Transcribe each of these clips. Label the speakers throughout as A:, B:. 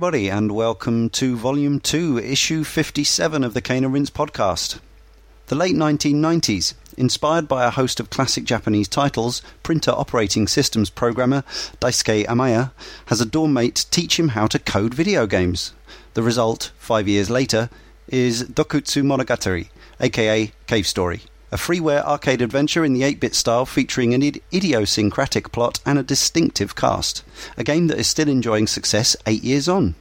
A: Everybody, and welcome to Volume 2, Issue 57 of the and Rinse podcast. The late 1990s, inspired by a host of classic Japanese titles, printer operating systems programmer Daisuke Amaya has a dorm mate teach him how to code video games. The result, five years later, is Doukutsu Monogatari, aka Cave Story, a freeware arcade adventure in the 8 bit style featuring an id- idiosyncratic plot and a distinctive cast. A game that is still enjoying success eight years on.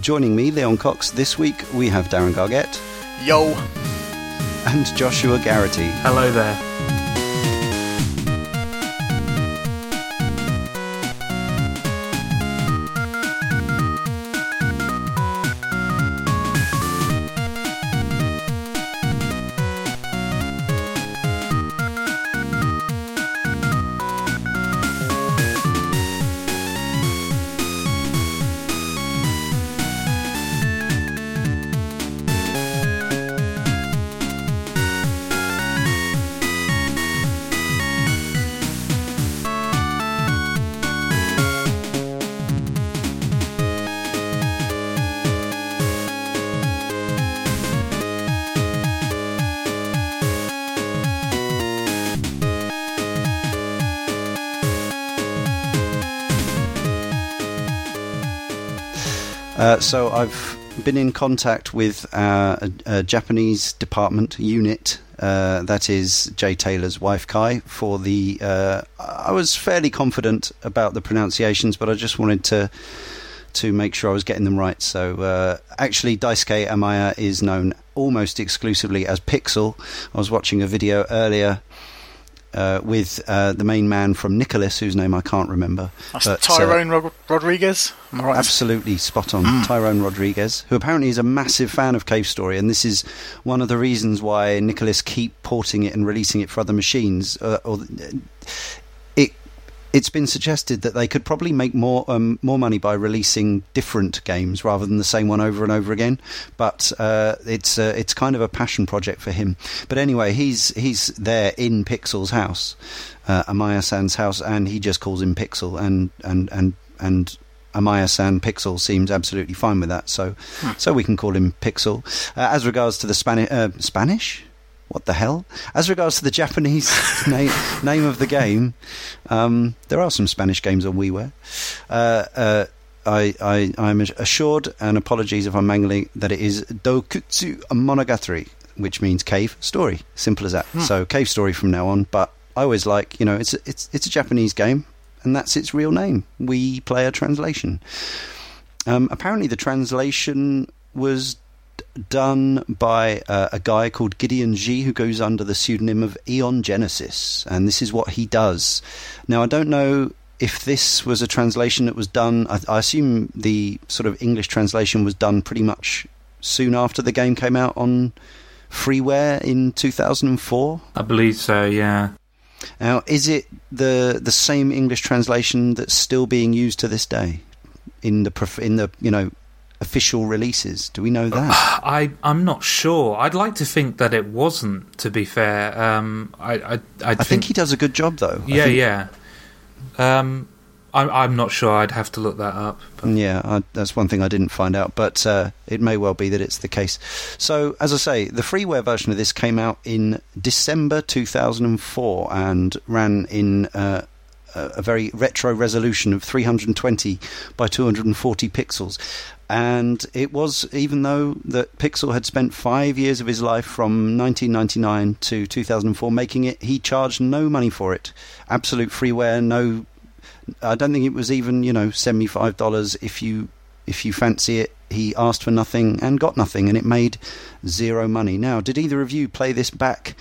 A: Joining me, Leon Cox, this week we have Darren Gargette
B: Yo.
A: and Joshua Garrity.
C: Hello there.
A: Uh, so I've been in contact with uh, a, a Japanese department unit. Uh, that is Jay Taylor's wife Kai. For the, uh, I was fairly confident about the pronunciations, but I just wanted to to make sure I was getting them right. So uh, actually, Daisuke Amaya is known almost exclusively as Pixel. I was watching a video earlier. Uh, with uh, the main man from Nicalis, whose name I can't remember.
B: That's
A: but, uh,
B: Tyrone Rod- Rodriguez. Am right?
A: Absolutely spot on. Tyrone Rodriguez, who apparently is a massive fan of Cave Story, and this is one of the reasons why Nicalis keep porting it and releasing it for other machines. Uh, or it's been suggested that they could probably make more um, more money by releasing different games rather than the same one over and over again. But uh, it's uh, it's kind of a passion project for him. But anyway, he's he's there in Pixel's house, uh, Amaya San's house, and he just calls him Pixel, and and and and. Amaya San Pixel seems absolutely fine with that, so so we can call him Pixel. Uh, as regards to the Spanish, uh, Spanish, what the hell? As regards to the Japanese name, name of the game, um, there are some Spanish games on WiiWare. Uh, uh, I, I'm assured, and apologies if I'm mangling, that it is Doukutsu Monogatari, which means cave story. Simple as that. So cave story from now on. But I always like, you know, it's it's it's a Japanese game, and that's its real name. We play a translation. Um, apparently, the translation was done by uh, a guy called Gideon Zhi, who goes under the pseudonym of Aeon Genesis, and this is what he does. Now, I don't know if this was a translation that was done. I, I assume the sort of English translation was done pretty much soon after the game came out on freeware in 2004.
C: I believe so, yeah.
A: Now, is it the the same English translation that's still being used to this day in the in the you know official releases? Do we know that?
C: I, I'm not sure. I'd like to think that it wasn't, to be fair. Um, I, I, I,
A: I think he does a good job, though.
C: Yeah,
A: think-
C: yeah. Um, I'm, I'm not sure. I'd have to look that up. But
A: Yeah, I, that's one thing I didn't find out, but uh, it may well be that it's the case. So, as I say, the freeware version of this came out in December 2004 and ran in uh, a very retro resolution of 320 by 240 pixels. And it was, even though that Pixel had spent five years of his life from 1999 to 2004 making it, he charged no money for it. Absolute freeware, no I don't think it was even you know seventy five dollars if you if you fancy it. He asked for nothing and got nothing, and it made zero money. Now, did either of you play this back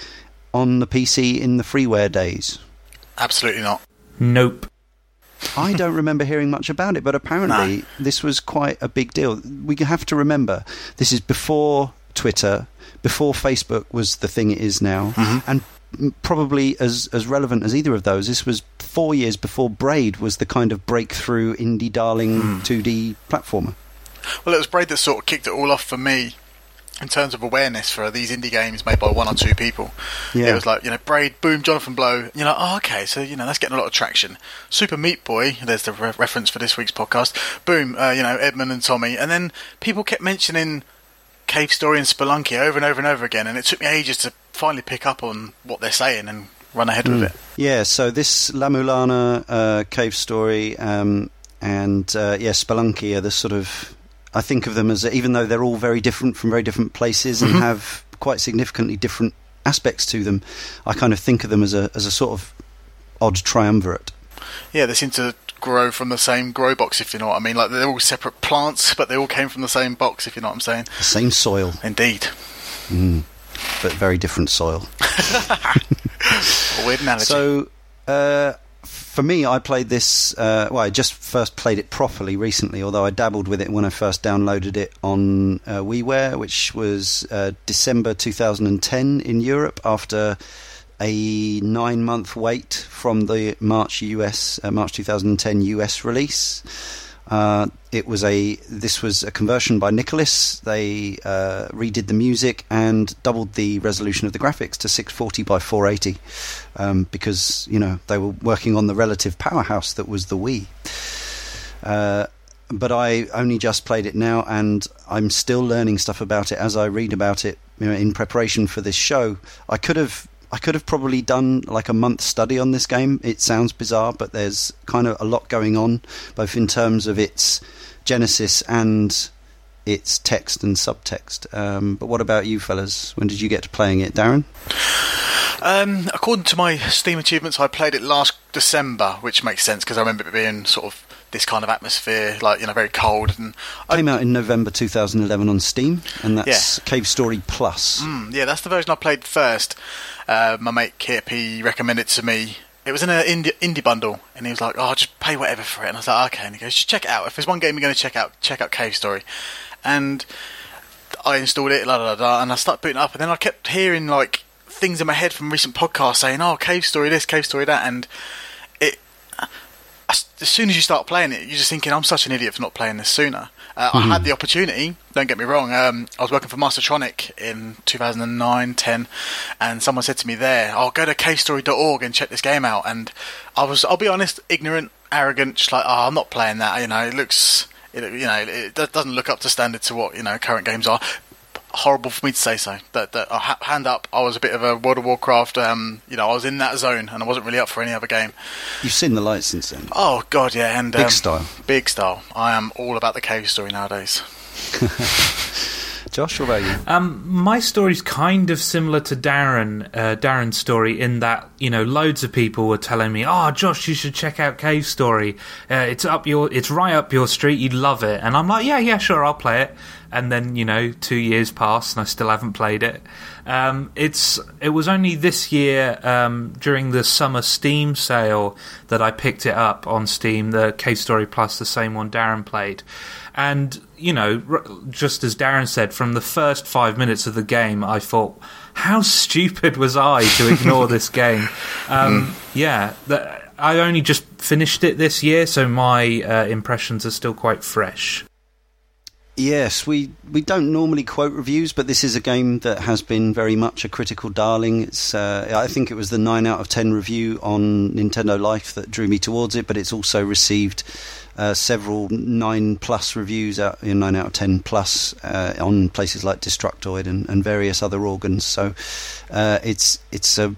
A: on the PC in the freeware days?
B: Absolutely not.
C: Nope.
A: I don't remember hearing much about it, but apparently this was quite a big deal. We have to remember this is before Twitter, before Facebook was the thing it is now, mm-hmm. and probably as as relevant as either of those. This was four years before Braid was the kind of breakthrough indie darling hmm. 2D platformer.
B: Well, it was Braid that sort of kicked it all off for me. In terms of awareness for these indie games made by one or two people.
A: Yeah.
B: It was like, you know, Braid, Boom, Jonathan Blow. And you're like, oh, okay, so, you know, that's getting a lot of traction. Super Meat Boy, there's the re- reference for this week's podcast. Boom, uh, you know, Edmund and Tommy. And then people kept mentioning Cave Story and Spelunky over and over and over again. And it took me ages to finally pick up on what they're saying and run ahead with it.
A: Yeah, so this La Mulana uh, cave story um, and uh, yeah, Spelunky are the sort of I think of them as even though they're all very different from very different places and
B: Mhm.
A: have quite significantly different aspects to them. I kind of think of them as a as a sort of odd triumvirate.
B: Yeah, they seem to grow from the same grow box, if you know what I mean. Like, they're all separate plants, but they all came from the same box, if you know what I'm saying.
A: The same soil,
B: Indeed.
A: mm, but very different soil.
B: A weird analogy.
A: So, uh, for me, I played this. Uh, well, I just first played it properly recently, although I dabbled with it when I first downloaded it on uh, WiiWare, which was uh, December 2010 in Europe after a nine month wait from the March US uh, March 2010 US release. Uh, it was a this was a conversion by Nicalis. They uh, redid the music and doubled the resolution of the graphics to 640 by 480 um, because you know they were working on the relative powerhouse that was the Wii. Uh, but I only just played it now, and I'm still learning stuff about it as I read about it you know, in preparation for this show. I could have. I could have probably done like a month study on this game. It sounds bizarre, but there's kind of a lot going on, both in terms of its genesis and its text and subtext. Um, but what about you, fellas? When did you get to playing it, Darren?
B: Um, according to my Steam achievements, I played it last December, which makes sense because I remember it being sort of this kind of atmosphere, like you know, very cold. And I,
A: Came out in November 2011 on Steam, and that's Cave Story Plus.
B: Mm, yeah, that's the version I played first. Uh, my mate Kip, he recommended it to me. It was in an indie, indie bundle, and he was like, "Oh, just pay whatever for it." And I was like, "Okay." And he goes, "Just check it out. If there's one game you're going to check out, check out Cave Story." And I installed it, la da da da, and I started booting it up, and then I kept hearing like things in my head from recent podcasts saying, "Oh, Cave Story this, Cave Story that," and. As soon as you start playing it, you're just thinking, "I'm such an idiot for not playing this sooner." Uh, I had the opportunity. Don't get me wrong. Um, I was working for Mastertronic in 2009, 10, and someone said to me there, "Oh, go to cavestory.org and check this game out." And I was, I'll be honest, ignorant, arrogant, just like, "Oh, I'm not playing that." You know, it looks, it, you know, it doesn't look up to standard to what you know current games are. Horrible for me to say so. That, that uh, hand up, I was a bit of a World of Warcraft. Um, you know, I was in that zone, and I wasn't really up for any other game.
A: You've seen the light since then.
B: Oh God, yeah, and
A: Big
B: um,
A: style.
B: big style. I am all about the cave story nowadays.
A: Josh, what about you?
C: Um, my story's kind of similar to Darren, uh, Darren's story in that you know loads of people were telling me, "Oh, Josh, you should check out Cave Story. Uh, it's up your, it's right up your street. You'd love it." And I'm like, "Yeah, yeah, sure, I'll play it." And then you know, two years pass and I still haven't played it. Um, it's it was only this year um, during the summer Steam sale that I picked it up on Steam, the Cave Story Plus, the same one Darren played. And you know, r- just as Darren said, from the first five minutes of the game, I thought, how stupid was I to ignore this game? Um, Yeah, the, I only just finished it this year, so my uh, impressions are still quite fresh.
A: Yes, we, we don't normally quote reviews, but this is a game that has been very much a critical darling. It's uh, I think it was the nine out of ten review on Nintendo Life that drew me towards it, but it's also received uh, several nine plus reviews out you know, nine out of ten plus uh, on places like Destructoid and, and various other organs. So uh, it's it's a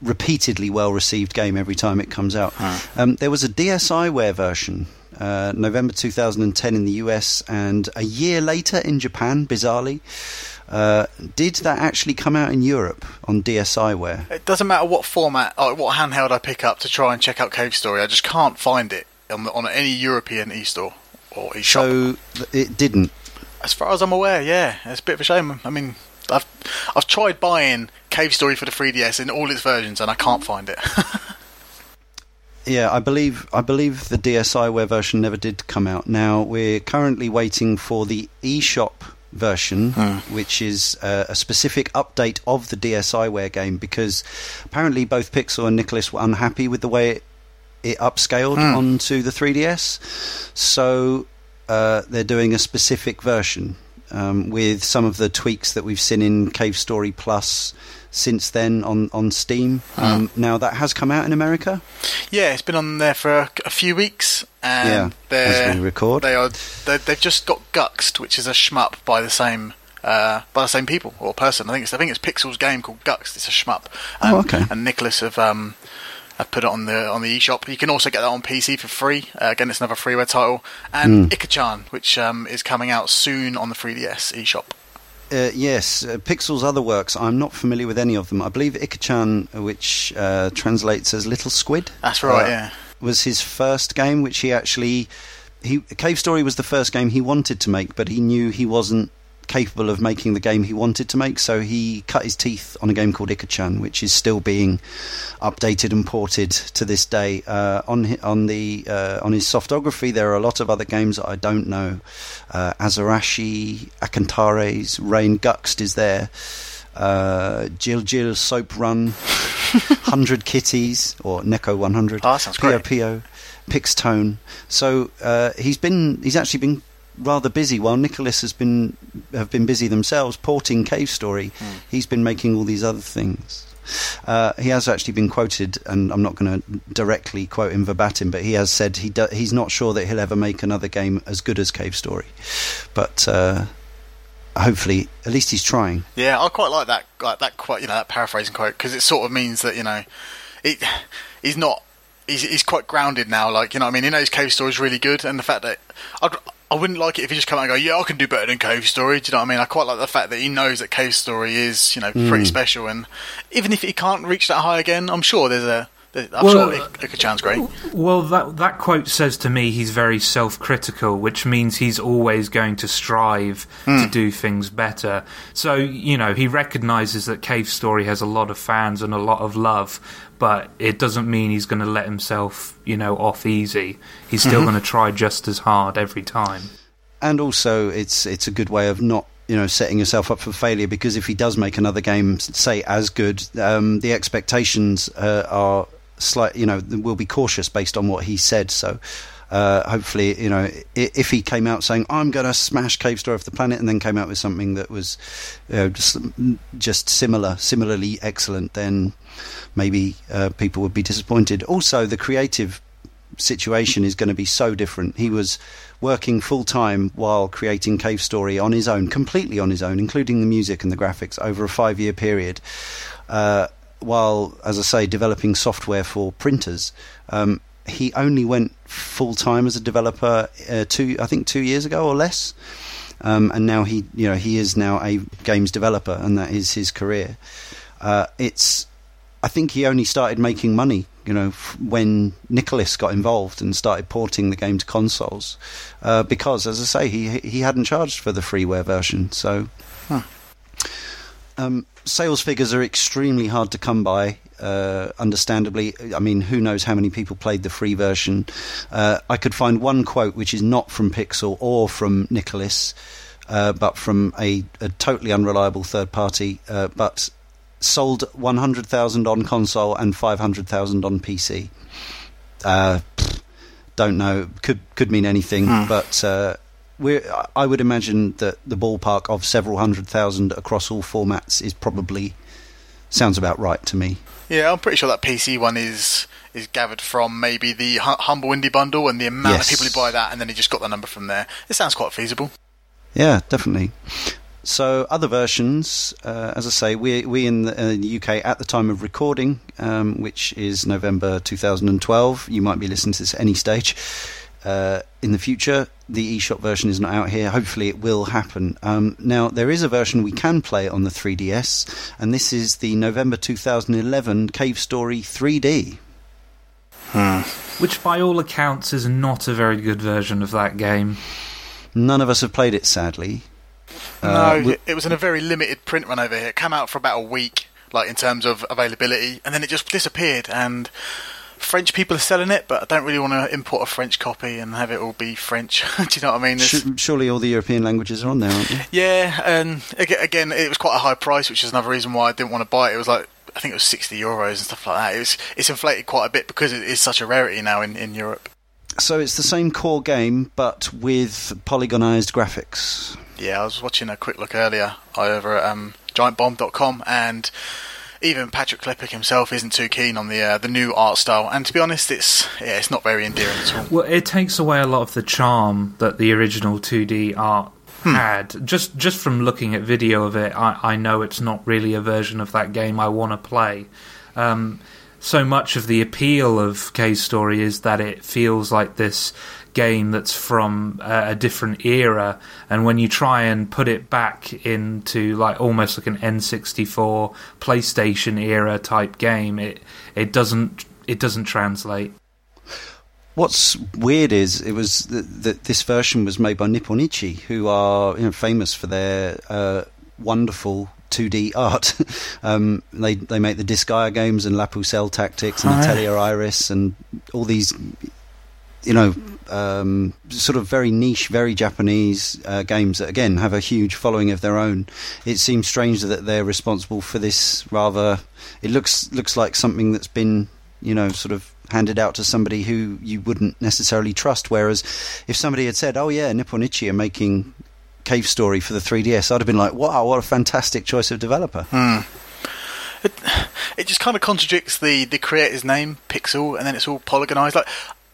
A: repeatedly well received game every time it comes out. Um, there was a DSiWare version, uh, November 2010 in the US, and a year later in Japan, bizarrely. Uh, did that actually come out in Europe on DSiWare?
B: It doesn't matter what format or what handheld I pick up to try and check out Cave Story. I just can't find it on, the, on any European e-store or e-shop.
A: So it didn't.
B: as far as I'm aware, yeah, it's a bit of a shame. I mean, I've I've tried buying Cave Story for the 3DS in all its versions, and I can't find it.
A: Yeah, I believe I believe the DSiWare version never did come out. Now we're currently waiting for the eShop version, which is uh, a specific update of the DSiWare game because apparently both Pixel and Nicalis were unhappy with the way it, it upscaled
B: Hmm.
A: onto the 3DS. So uh, they're doing a specific version. Um, with some of the tweaks that we've seen in Cave Story Plus since then on on Steam. Um, Now that has come out in America.
B: Yeah, it's been on there for a, a few weeks, and
A: Yeah,
B: they're,
A: as we record.
B: they are they, they've just got Guxt, which is a shmup by the same. Uh, by the same people or person, I think it's I think it's Pixel's game called Guxt. It's a shmup.
A: Oh,
B: Um,
A: okay.
B: And Nicalis have um, have put it on the on the eShop. You can also get that on PC for free. Uh, again, it's another freeware title. And
A: Hmm.
B: Ikachan, which um, is coming out soon on the 3DS eShop.
A: Uh, yes, uh, Pixel's other works. I'm not familiar with any of them. I believe Ikachan, which uh, translates as Little Squid.
B: That's right.
A: uh,
B: yeah.
A: was his first game, which he actually he Cave Story was the first game he wanted to make, but he knew he wasn't capable of making the game he wanted to make, so he cut his teeth on a game called Ikachan, which is still being updated and ported to this day. Uh, on on the uh, on his softography, there are a lot of other games that I don't know. Uh, Azarashi, Akantares, Rain Guxt is there. Uh, Jill Jill Soap Run, Hundred Kitties or Neko One Hundred.
B: Oh, sounds
A: Pio
B: great.
A: Pio, Pixtone. So uh, he's been he's actually been rather busy while Nicalis has been have been busy themselves porting Cave Story.
B: Hmm.
A: He's been making all these other things. Uh, he has actually been quoted, and I'm not going to directly quote him verbatim, but he has said he do, he's not sure that he'll ever make another game as good as Cave Story, but uh, hopefully, at least he's trying.
B: Yeah, I quite like that like that quite you know that paraphrasing quote because it sort of means that you know, it he's not he's he's quite grounded now. Like you know, I mean, he knows Cave Story is really good, and the fact that I'd, I wouldn't like it if he just come out and go, yeah, I can do better than Cave Story. Do you know what I mean? I quite like the fact that he knows that Cave Story is you know pretty hmm. special, and even if he can't reach that high again, I'm sure there's a. there- I'm
C: Well,
B: sure Ik- Ikachan's great.
C: Well, that that quote says to me he's very self-critical, which means he's always going to strive to do things better. So you know he recognizes that Cave Story has a lot of fans and a lot of love, but it doesn't mean he's going to let himself you know off easy. He's still going to try just as hard every time.
A: and also it's it's a good way of not you know setting yourself up for failure because if he does make another game say as good um, the expectations uh, are slight you know we'll be cautious based on what he said so uh, hopefully you know if he came out saying I'm going to smash Cave Story off the planet and then came out with something that was you know, just just similar similarly excellent then maybe uh, people would be disappointed also the creative situation is going to be so different. He was working full time while creating Cave Story on his own, completely on his own, including the music and the graphics over a five year period. Uh, while, as I say, developing software for printers. Um, he only went full time as a developer uh, two, I think, two years ago or less. Um, and now he, you know, he is now a games developer, and that is his career. Uh, it's I think he only started making money, you know, f- when Nicalis got involved and started porting the game to consoles, uh, because, as I say, he he hadn't charged for the freeware version. So, um, sales figures are extremely hard to come by. Uh, understandably, I mean, who knows how many people played the free version? Uh, I could find one quote which is not from Pixel or from Nicalis, uh, but from a, a totally unreliable third party. Uh, but sold 100,000 on console and 500,000 on PC. Uh, don't know. Could could mean anything, but uh, we're, I would imagine that the ballpark of several hundred thousand across all formats is probably sounds about right to me.
B: Yeah, I'm pretty sure that PC one is is gathered from maybe the Humble Indie Bundle and the amount
A: Yes.
B: of people who buy that, and then he just got the number from there. It sounds quite feasible.
A: Yeah, definitely. So other versions, uh, as I say, we we in the, uh, the UK at the time of recording, um, which is November 2012. You might be listening to this at any stage. Uh, in the future, the eShop version is not out here. Hopefully, it will happen. Um, now, there is a version we can play on the 3DS, and this is the November 2011 Cave Story 3D.
C: Which, by all accounts, is not a very good version of that game.
A: None of us have played it, sadly.
B: no,
A: Uh, we-
B: it- it was in a very limited print run over here. It came out for about a week, like in terms of availability, and then it just disappeared. And French people are selling it, but I don't really want to import a French copy and have it all be French. Do you know what I mean?
A: Sh- surely all the European languages are on there, aren't they?
B: Yeah, and again, it was quite a high price, which is another reason why I didn't want to buy it. It was like I think it was sixty euros and stuff like that. It was it's inflated quite a bit because it is such a rarity now in, in Europe.
A: So it's the same core game, but with polygonized graphics.
B: Yeah, I was watching a quick look earlier over at um, GiantBomb.com, and even Patrick Klepek himself isn't too keen on the uh, the new art style. And to be honest, it's yeah, it's not very endearing at all.
C: Well, it takes away a lot of the charm that the original 2D art had. Just just from looking at video of it, I, I know it's not really a version of that game I want to play. Um, so much of the appeal of Cave Story is that it feels like this game that's from a, a different era, and when you try and put it back into like almost like an N64 PlayStation era type game, it it doesn't it doesn't translate.
A: What's weird is it was that this version was made by Nippon Ichi, who are you know, famous for their uh, wonderful 2D art. um, they they make the Disgaea games and La Pucelle Tactics and. Atelier Iris and all these, you know, um, sort of very niche, very Japanese uh, games that again have a huge following of their own. It seems strange that they're responsible for this. Rather, it looks looks like something that's been you know sort of handed out to somebody who you wouldn't necessarily trust. Whereas if somebody had said, "Oh yeah, Nippon Ichi are making Cave Story for the 3DS," I'd have been like, "Wow, what a fantastic choice of developer."
B: It, it just kind of contradicts the the creator's name, Pixel, and then it's all polygonized. Like,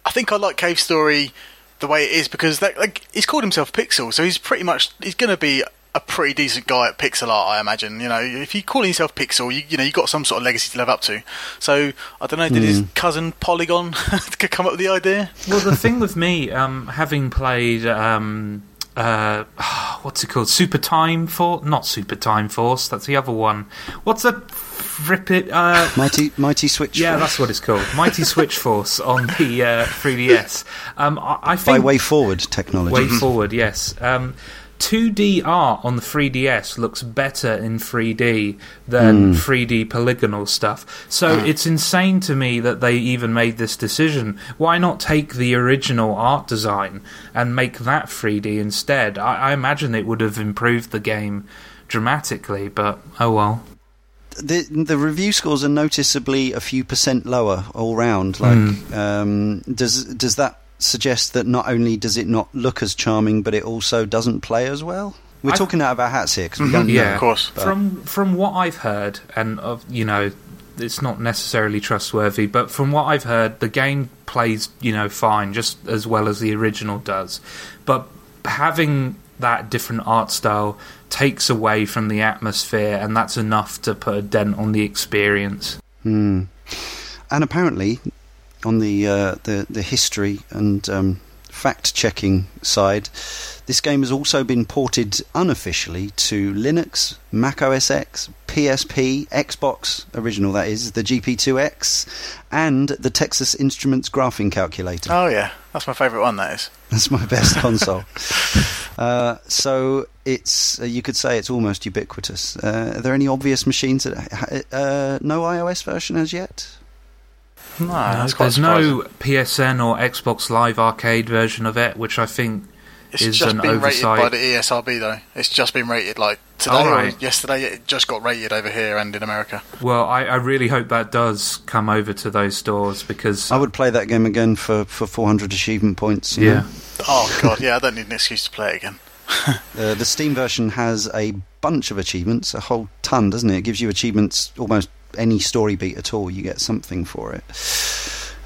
B: I think I like Cave Story the way it is because that, like he's called himself Pixel, so he's pretty much he's going to be a pretty decent guy at pixel art, I imagine. You know, if you call yourself Pixel, you, you know you got some sort of legacy to live up to. So I don't know, did his cousin Polygon come up with the idea?
C: Well, the thing with me, um, having played, um, uh, what's it called? Super Time Force? Not Super Time Force. That's the other one. What's a rip it? Uh,
A: Mighty Mighty Switch.
C: yeah, that's what it's called. Mighty Switch Force on the uh, 3DS. Um, I, I
A: by Way Forward technology.
C: Way forward, yes. Um, 2D art on the 3DS looks better in 3D than 3D polygonal stuff. So it's insane to me that they even made this decision. Why not take the original art design and make that 3D instead? I, I imagine it would have improved the game dramatically, but oh well.
A: The the review scores are noticeably a few percent lower all round. Like, hmm. um, does does that suggest that not only does it not look as charming, but it also doesn't play as well? We're
C: I-
A: talking out of our hats here because we mm-hmm. don't know.
C: Yeah,
B: of course.
A: But-
C: From from what I've heard, and of you know, it's not necessarily trustworthy, but from what I've heard, the game plays you know fine, just as well as the original does. But having that different art style takes away from the atmosphere, and that's enough to put a dent on the experience.
A: Hmm. And apparently, on the uh, the the history and um, fact checking side, this game has also been ported unofficially to Linux, Mac OS X, PSP, Xbox original that is, the GP2X, and the Texas Instruments graphing calculator.
B: Oh yeah, that's my favourite one. That is.
A: That's my best console. Uh, so it's uh, you could say it's almost ubiquitous. Uh, are there any obvious machines that uh, no iOS version as yet?
B: No,
C: No,
B: that's
C: there's no. PSN or Xbox Live Arcade version of it, which I think
B: It's
C: is
B: just
C: an
B: been rated by the ESRB though. It's just been rated like today
C: Oh,
B: or yesterday. It just got rated over here and in America.
C: Well, I, I really hope that does come over to those stores because
A: I would play that game again for, for 400 achievement points. you
C: yeah,
A: know.
B: Oh god, yeah, I don't need an excuse to play it again.
A: Uh, the Steam version has a bunch of achievements, a whole ton, doesn't it? It gives you achievements almost any story beat at all. You get something for it.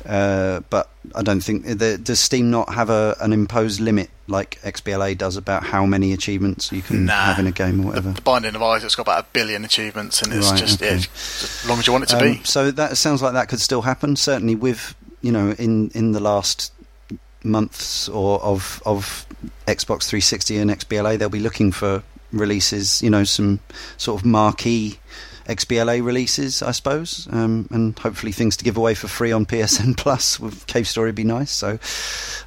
A: Uh, but I don't think the, does Steam not have a, an imposed limit like XBLA does about how many achievements you can
B: Nah.
A: have in a game or
B: The,
A: whatever.
B: the Binding of Isaac's got about a billion achievements, and it's
A: Right,
B: just
A: okay.
B: yeah, as long as you want it to
A: Um,
B: be.
A: So that sounds like that could still happen. Certainly, with you know, in in the last months or of of Xbox 360 and XBLA, they'll be looking for releases. You know, some sort of marquee XBLA releases, I suppose, um, and hopefully things to give away for free on PSN Plus with Cave Story would be nice. So.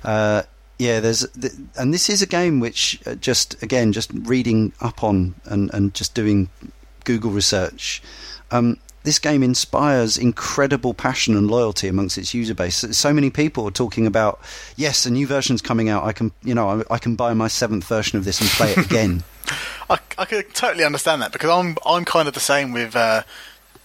A: Uh, yeah, there's, th- and this is a game which uh, just again, just reading up on and, and just doing Google research, um, this game inspires incredible passion and loyalty amongst its user base. So- So many people are talking about, yes, a new version's coming out. I can, you know, I, I can buy my seventh version of this and play it again.
B: I, I could totally understand that because I'm I'm kind of the same with uh,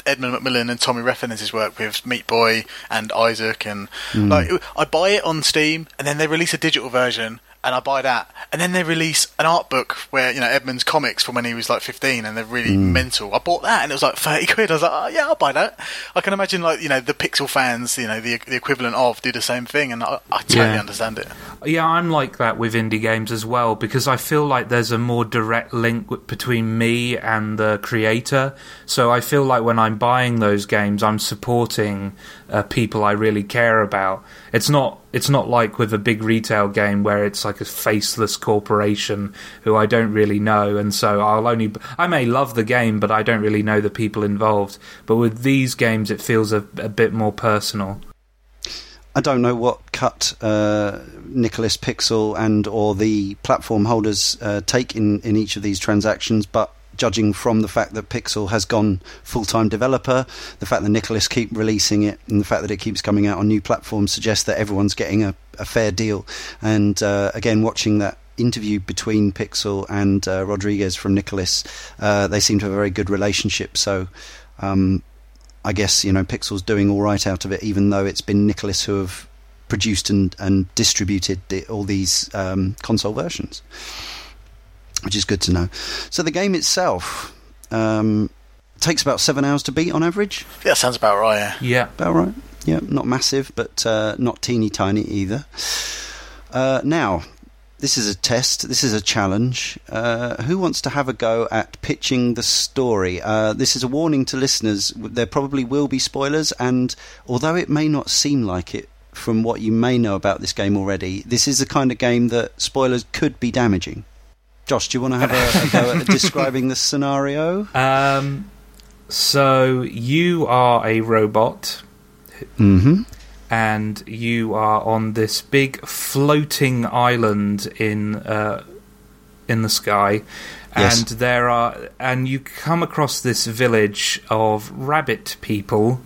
B: Edmund McMillen and Tommy Reffin's work with Meat Boy and Isaac and
A: Hmm.
B: like I buy it on Steam and then they release a digital version and I buy that. And then they release an art book where you know Edmunds comics from when he was like 15, and they're really
A: Hmm.
B: mental. I bought that, and it was like 30 quid. I was like, oh, yeah, I'll buy that. I can imagine like you know the Pixel fans, you know the the equivalent of do the same thing, and I, I totally
C: Yeah.
B: understand it.
C: Yeah, I'm like that with indie games as well because I feel like there's a more direct link between me and the creator. So I feel like when I'm buying those games, I'm supporting uh, people I really care about. It's not it's not like with a big retail game where it's like a faceless corporation who I don't really know, and so I'll only I may love the game, but I don't really know the people involved. But with these games, it feels a, a bit more personal.
A: I don't know what cut uh, Nicalis Pixel and or the platform holders uh, take in, in each of these transactions, but judging from the fact that Pixel has gone full time developer, the fact that Nicalis keep releasing it, and the fact that it keeps coming out on new platforms suggests that everyone's getting a, a fair deal. And uh, again, watching that interview between Pixel and uh, Rodriguez from Nicalis, uh, they seem to have a very good relationship. So. Um, I guess you know Pixel's doing all right out of it, even though it's been Nicholas who have produced and, and distributed the, all these um, console versions, which is good to know. So the game itself um, takes about seven hours to beat on average.
B: Yeah, that sounds about right. Yeah.
C: Yeah.
A: About right. Yeah, not massive, but uh, not teeny tiny either. Uh, now, this is a test. This is a challenge. Uh, who wants to have a go at pitching the story? Uh, this is a warning to listeners. There probably will be spoilers, and although it may not seem like it from what you may know about this game already, this is the kind of game that spoilers could be damaging. Josh, do you want to have a, a go at describing the scenario?
C: Um, so you are a robot,
A: Mm-hmm.
C: and you are on this big floating island in uh, in the sky,
A: Yes.
C: and there are and you come across this village of rabbit people.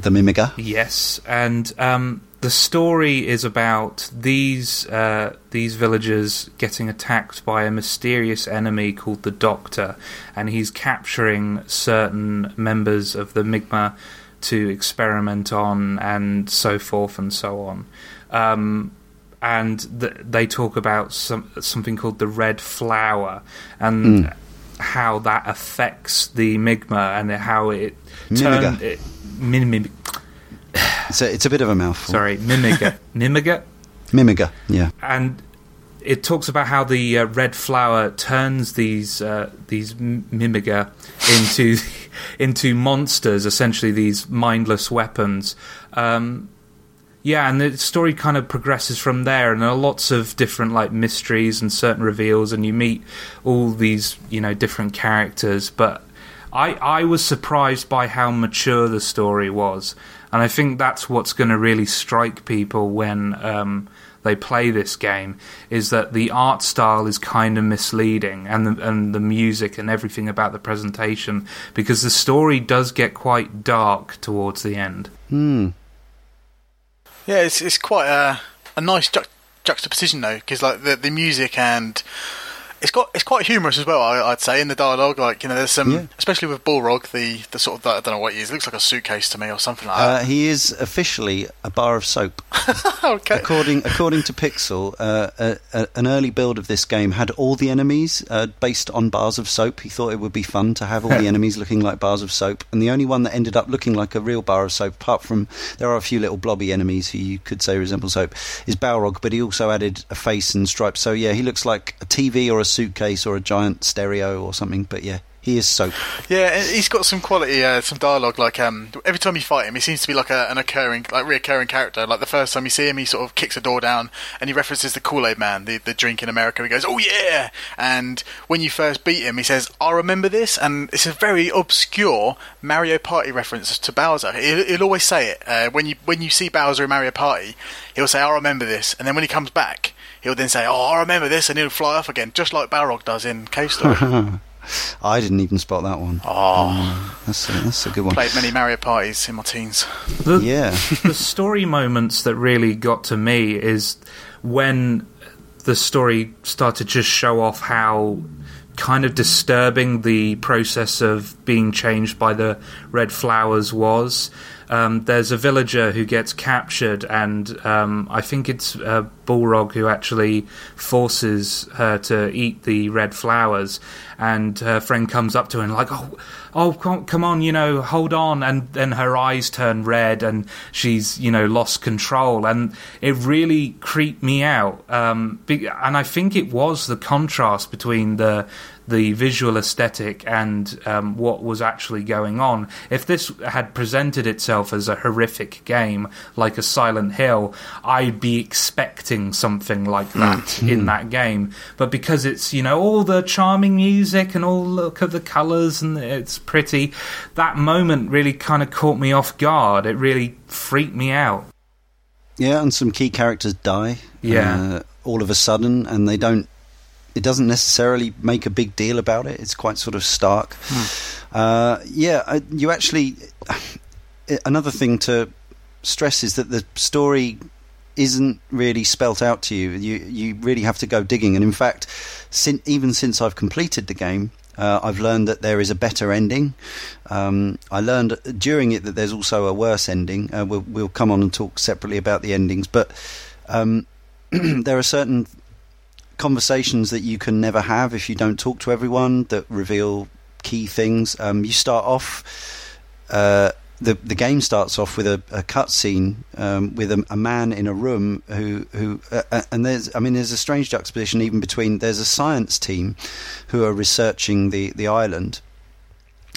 A: The Mimiga.
C: Yes, and um, the story is about these uh, these villagers getting attacked by a mysterious enemy called the Doctor, and he's capturing certain members of the Migma to experiment on, and so forth and so on. Um, and th- they talk about some, something called the red flower, and how that affects the Migma, and how it
A: turns
C: it,
A: It's a, it's a bit of a mouthful.
C: sorry, Mimiga, Mimiga,
A: Mimiga, yeah.
C: and it talks about how the uh, red flower turns these uh, these Mimiga into into monsters, essentially these mindless weapons. Um, yeah, and the story kind of progresses from there, and there are lots of different like mysteries and certain reveals, and you meet all these you know different characters. But I I was surprised by how mature the story was, and I think that's what's going to really strike people when um, they play this game is that the art style is kind of misleading, and the, and the music and everything about the presentation, because the story does get quite dark towards the end.
A: Hmm.
B: Yeah, it's it's quite a a nice ju- juxtaposition though, because like the the music and it's got it's quite humorous as well. I, I'd say in the dialogue, like you know, there's some,
A: Yeah.
B: especially with Balrog, the the sort of I don't know what he is. It looks like a suitcase to me or something like that.
A: Uh, he is officially a bar of soap.
B: okay.
A: According according to Pixel, uh, a, a, an early build of this game had all the enemies uh, based on bars of soap. He thought it would be fun to have all the enemies looking like bars of soap, and the only one that ended up looking like a real bar of soap, apart from there are a few little blobby enemies who you could say resemble soap, is Balrog. But he also added a face and stripes. So yeah, he looks like a TV or a suitcase or a giant stereo or something. But yeah, he is soap.
B: Yeah, he's got some quality, uh, some dialogue. Like um, every time you fight him, he seems to be like a, an occurring, like reoccurring character. Like the first time you see him, he sort of kicks a door down and he references the Kool Aid Man, the, the drink in America. He goes, "Oh yeah!" And when you first beat him, he says, "I remember this," and it's a very obscure Mario Party reference to Bowser. He'll, he'll always say it uh, when you when you see Bowser in Mario Party. He'll say, "I remember this," and then when he comes back. He'll then say, "Oh, I remember this," and he'll fly off again, just like Balrog does in Cave Story.
A: I didn't even spot that one.
B: oh,
A: That's a, that's a good one.
B: played many Mario parties in my teens.
C: The,
A: Yeah.
C: the story moments that really got to me is when the story started to just show off how kind of disturbing the process of being changed by the red flowers was. um, there's a villager who gets captured, and um, I think it's uh, Balrog who actually forces her to eat the red flowers. And her friend comes up to her and like, oh, oh, come on, you know, hold on. And then her eyes turn red, and she's you know lost control, and it really creeped me out. Um, and I think it was the contrast between the the visual aesthetic and um, what was actually going on. If this had presented itself as a horrific game like a Silent Hill, I'd be expecting something like hmm. that mm. in that game. But because it's you know all the charming music and all look of the colours and it's pretty, that moment really kind of caught me off guard. It really freaked me out.
A: Yeah, and some key characters die.
C: Yeah. Uh,
A: all of a sudden, and they don't it doesn't necessarily make a big deal about it. It's quite sort of stark. Hmm. Uh, yeah, you actually. Another thing to stress is that the story isn't really spelt out to you. You you really have to go digging. And in fact, sin- even since I've completed the game, uh, I've learned that there is a better ending. Um, I learned during it that there's also a worse ending. Uh, we'll, we'll, come on and talk separately about the endings, but um, there are certain conversations that you can never have if you don't talk to everyone that reveal key things. Um, you start off. Uh, the the game starts off with a, a cutscene um, with a, a, man in a room who who uh, uh, and there's I mean there's a strange juxtaposition even between there's a science team who are researching the the island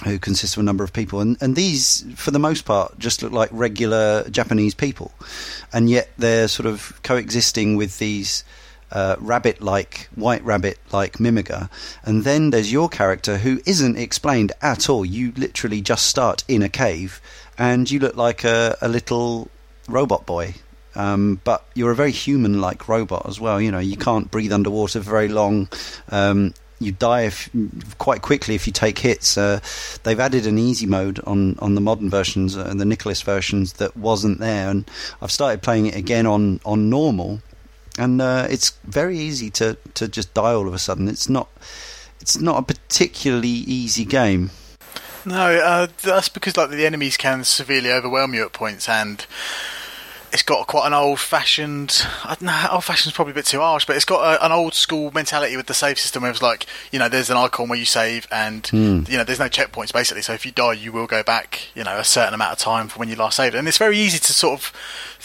A: who consists of a number of people. And and these for the most part just look like regular Japanese people. And yet they're sort of coexisting with these uh, rabbit like, white rabbit like Mimiga. And then there's your character who isn't explained at all. You literally just start in a cave and you look like a, a little robot boy. Um, but you're a very human like robot as well. You know, you can't breathe underwater for very long. Um, you die if, quite quickly if you take hits. Uh, they've added an easy mode on, on the modern versions and uh, the Nicalis versions that wasn't there, and I've started playing it again on, on normal, and uh, it's very easy to, to just die all of a sudden. It's not it's not a particularly easy game.
B: No, uh, that's because like the enemies can severely overwhelm you at points, and it's got quite an old fashioned. I know, old fashioned is probably a bit too harsh, but it's got a, an old school mentality with the save system. Where it's like, you know, there's an icon where you save, and mm. you know, there's no checkpoints basically. So if you die, you will go back, you know, a certain amount of time from when you last saved. And it's very easy to sort of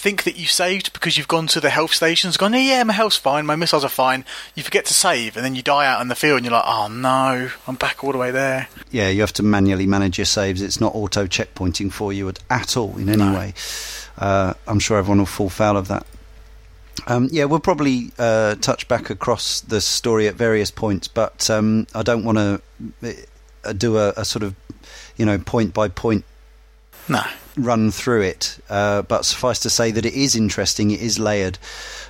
B: think that you saved because you've gone to the health stations, gone, yeah, my health's fine, my missiles are fine. You forget to save, and then you die out in the field, and you're like, oh no, I'm back all the way there.
A: Yeah, you have to manually manage your saves. It's not auto checkpointing for you at, at all in any no. way uh, I'm sure everyone will fall foul of that. Um, yeah, we'll probably uh, touch back across the story at various points, but um, I don't want to uh, do a, a, sort of, you know, point by point
B: no.
A: Run through it. Uh, but suffice to say that it is interesting, it is layered,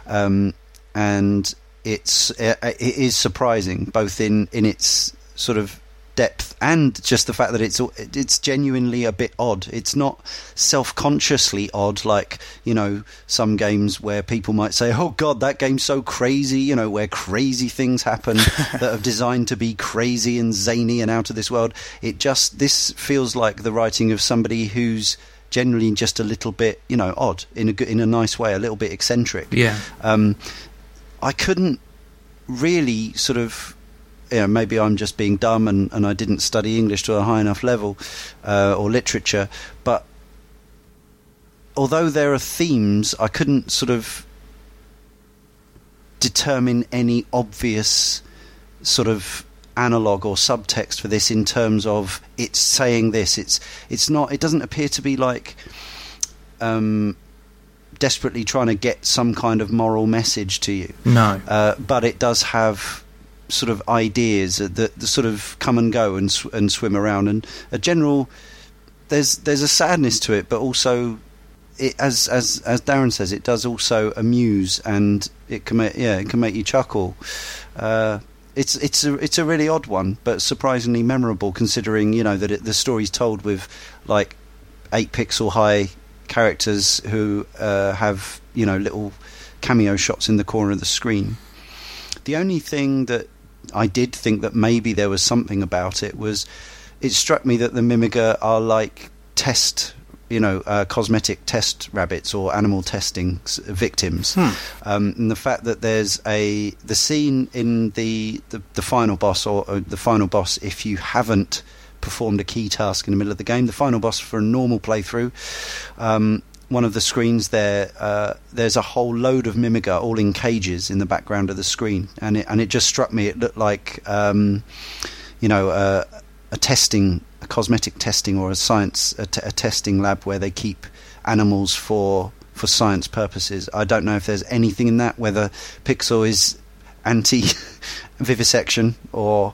A: um, and it's it, it is surprising both in in its sort of depth and just the fact that it's it's genuinely a bit odd. It's not self-consciously odd like you know some games where people might say, "Oh God, that game's so crazy," you know, where crazy things happen that are designed to be crazy and zany and out of this world. It just this feels like the writing of somebody who's generally just a little bit, you know, odd in a in a nice way, a little bit eccentric.
C: Yeah.
A: Um, I couldn't really sort of you know, maybe I'm just being dumb and, and I didn't study English to a high enough level uh, or literature, but although there are themes, I couldn't sort of determine any obvious sort of analog or subtext for this in terms of it's saying this. It's it's not. It doesn't appear to be like. Um, desperately trying to get some kind of moral message to you.
C: No.
A: Uh, but it does have sort of ideas that, that sort of come and go and sw- and swim around, and a general there's there's a sadness to it, but also it, as as as Darren says, it does also amuse and it can make yeah it can make you chuckle. Uh, it's it's a it's a really odd one, but surprisingly memorable considering you know that it, the story's told with like eight pixel high characters who uh, have you know little cameo shots in the corner of the screen. The only thing that I did think that maybe there was something about it was it struck me that the Mimiga are like test you know, uh, cosmetic test rabbits or animal testing s- victims.
B: Hmm.
A: Um, and the fact that there's a the scene in the the, the final boss or, or the final boss if you haven't performed a key task in the middle of the game, the final boss for a normal playthrough. Um, one of the screens there, uh, there's a whole load of Mimiga all in cages in the background of the screen, and it and it just struck me. It looked like, um, you know, uh, a testing, a cosmetic testing or a science, a, t- a testing lab where they keep animals for for science purposes. I don't know if there's anything in that, whether Pixel is anti vivisection or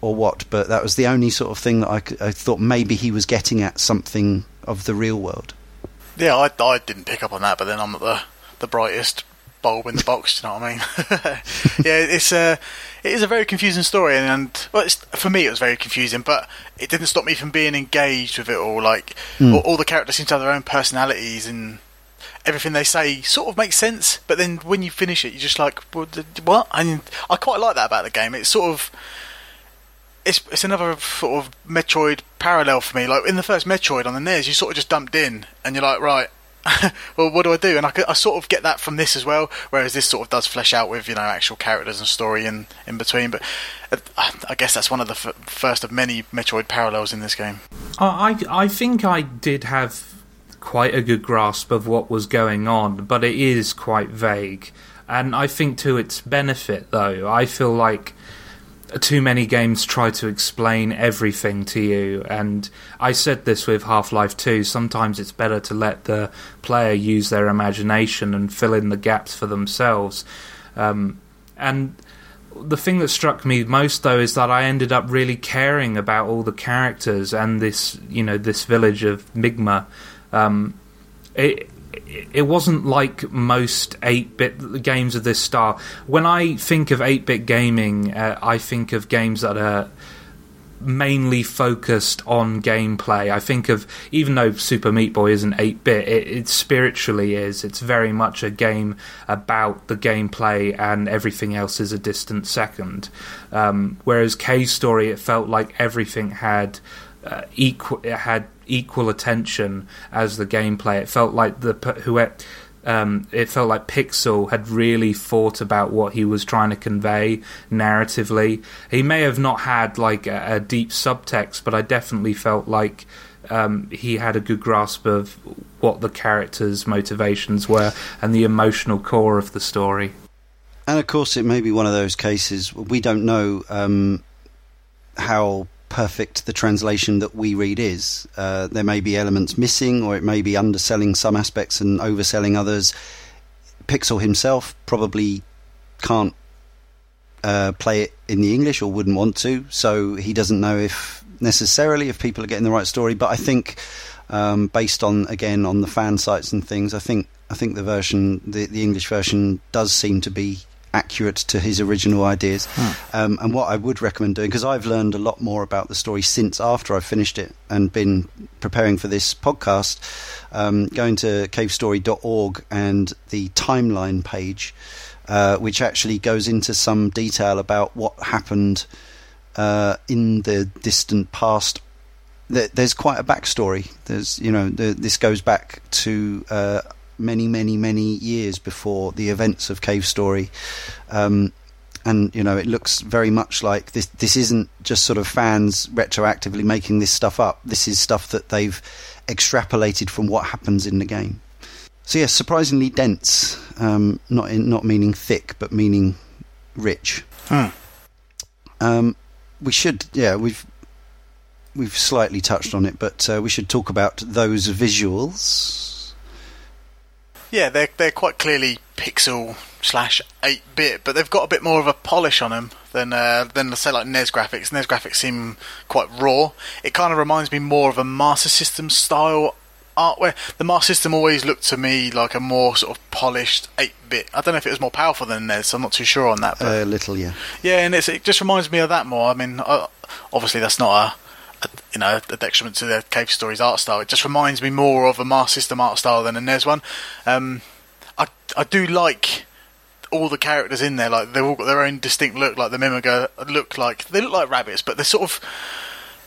A: or what, but that was the only sort of thing that I thought maybe he was getting at something of the real world.
B: Yeah, I, I didn't pick up on that, but then I'm the the brightest bulb in the box. Do you know what I mean? yeah, it's a it is a very confusing story, and, and well, it's, for me it was very confusing, but it didn't stop me from being engaged with it all. Like
A: Mm.
B: all, all the characters seem to have their own personalities, and everything they say sort of makes sense. But then when you finish it, you're just like, well, d- d- what? And I quite like that about the game. It's sort of it's it's another sort of Metroid parallel for me. Like in the first Metroid on the NES, you sort of just dumped in, and you're like, right, well, what do I do? And I, I sort of get that from this as well. Whereas this sort of does flesh out with you know actual characters and story in in between. But uh, I guess that's one of the f- first of many Metroid parallels in this game.
C: I I think I did have quite a good grasp of what was going on, but it is quite vague. And I think to its benefit, though, I feel like too many games try to explain everything to you. And I said this with Half Life 2 sometimes it's better to let the player use their imagination and fill in the gaps for themselves. Um, and the thing that struck me most though is that I ended up really caring about all the characters and this you know this village of Mimiga. Um, it it wasn't like most 8-bit games of this style. When I think of 8-bit gaming, uh, I think of games that are mainly focused on gameplay. I think of even though Super Meat Boy isn't 8-bit, it, it spiritually is. It's very much a game about the gameplay, and everything else is a distant second. Um, whereas Cave Story, it felt like everything had uh, equal. It had equal attention as the gameplay. It felt like the who. It, um, it felt like Pixel had really thought about what he was trying to convey narratively. He may have not had like a, a deep subtext, but I definitely felt like um, he had a good grasp of what the characters' motivations were and the emotional core of the story.
A: And of course, it may be one of those cases we don't know um, how perfect the translation that we read is. Uh, there may be elements missing, or it may be underselling some aspects and overselling others. Pixel himself probably can't uh, play it in the English or wouldn't want to, so he doesn't know if necessarily if people are getting the right story. But I think, um, based on again on the fan sites and things, I think I think the version, the, the English version, does seem to be accurate to his original ideas. Um, and what I would recommend doing, because I've learned a lot more about the story since after I've finished it and been preparing for this podcast, um, going to cavestory.org and the timeline page, uh, which actually goes into some detail about what happened uh, in the distant past. There's quite a backstory. There's, you know, the, this goes back to uh, many, many, many years before the events of Cave Story. Um, and you know, it looks very much like this. This isn't just sort of fans retroactively making this stuff up. This is stuff that they've extrapolated from what happens in the game. So yes, surprisingly dense. Um, not in, not meaning thick, but meaning rich.
B: Hmm.
A: Um, we should, yeah, we've we've slightly touched on it, but uh, we should talk about those visuals.
B: Yeah, they're they're quite clearly pixel slash eight bit, but they've got a bit more of a polish on them than uh, than say like NES graphics. NES graphics seem quite raw. It kind of reminds me more of a Master System style art, where the Master System always looked to me like a more sort of polished eight bit. I don't know if it was more powerful than NES. So I'm not too sure on that, but
A: A little, yeah.
B: yeah, and it's, it just reminds me of that more. I mean, uh, obviously that's not a you know a detriment to the Cave Stories art style. It just reminds me more of a Master System art style than a NES one. Um, I I do like all the characters in there. Like they've all got their own distinct look. Like the Mimiga look like they look like rabbits, but they're sort of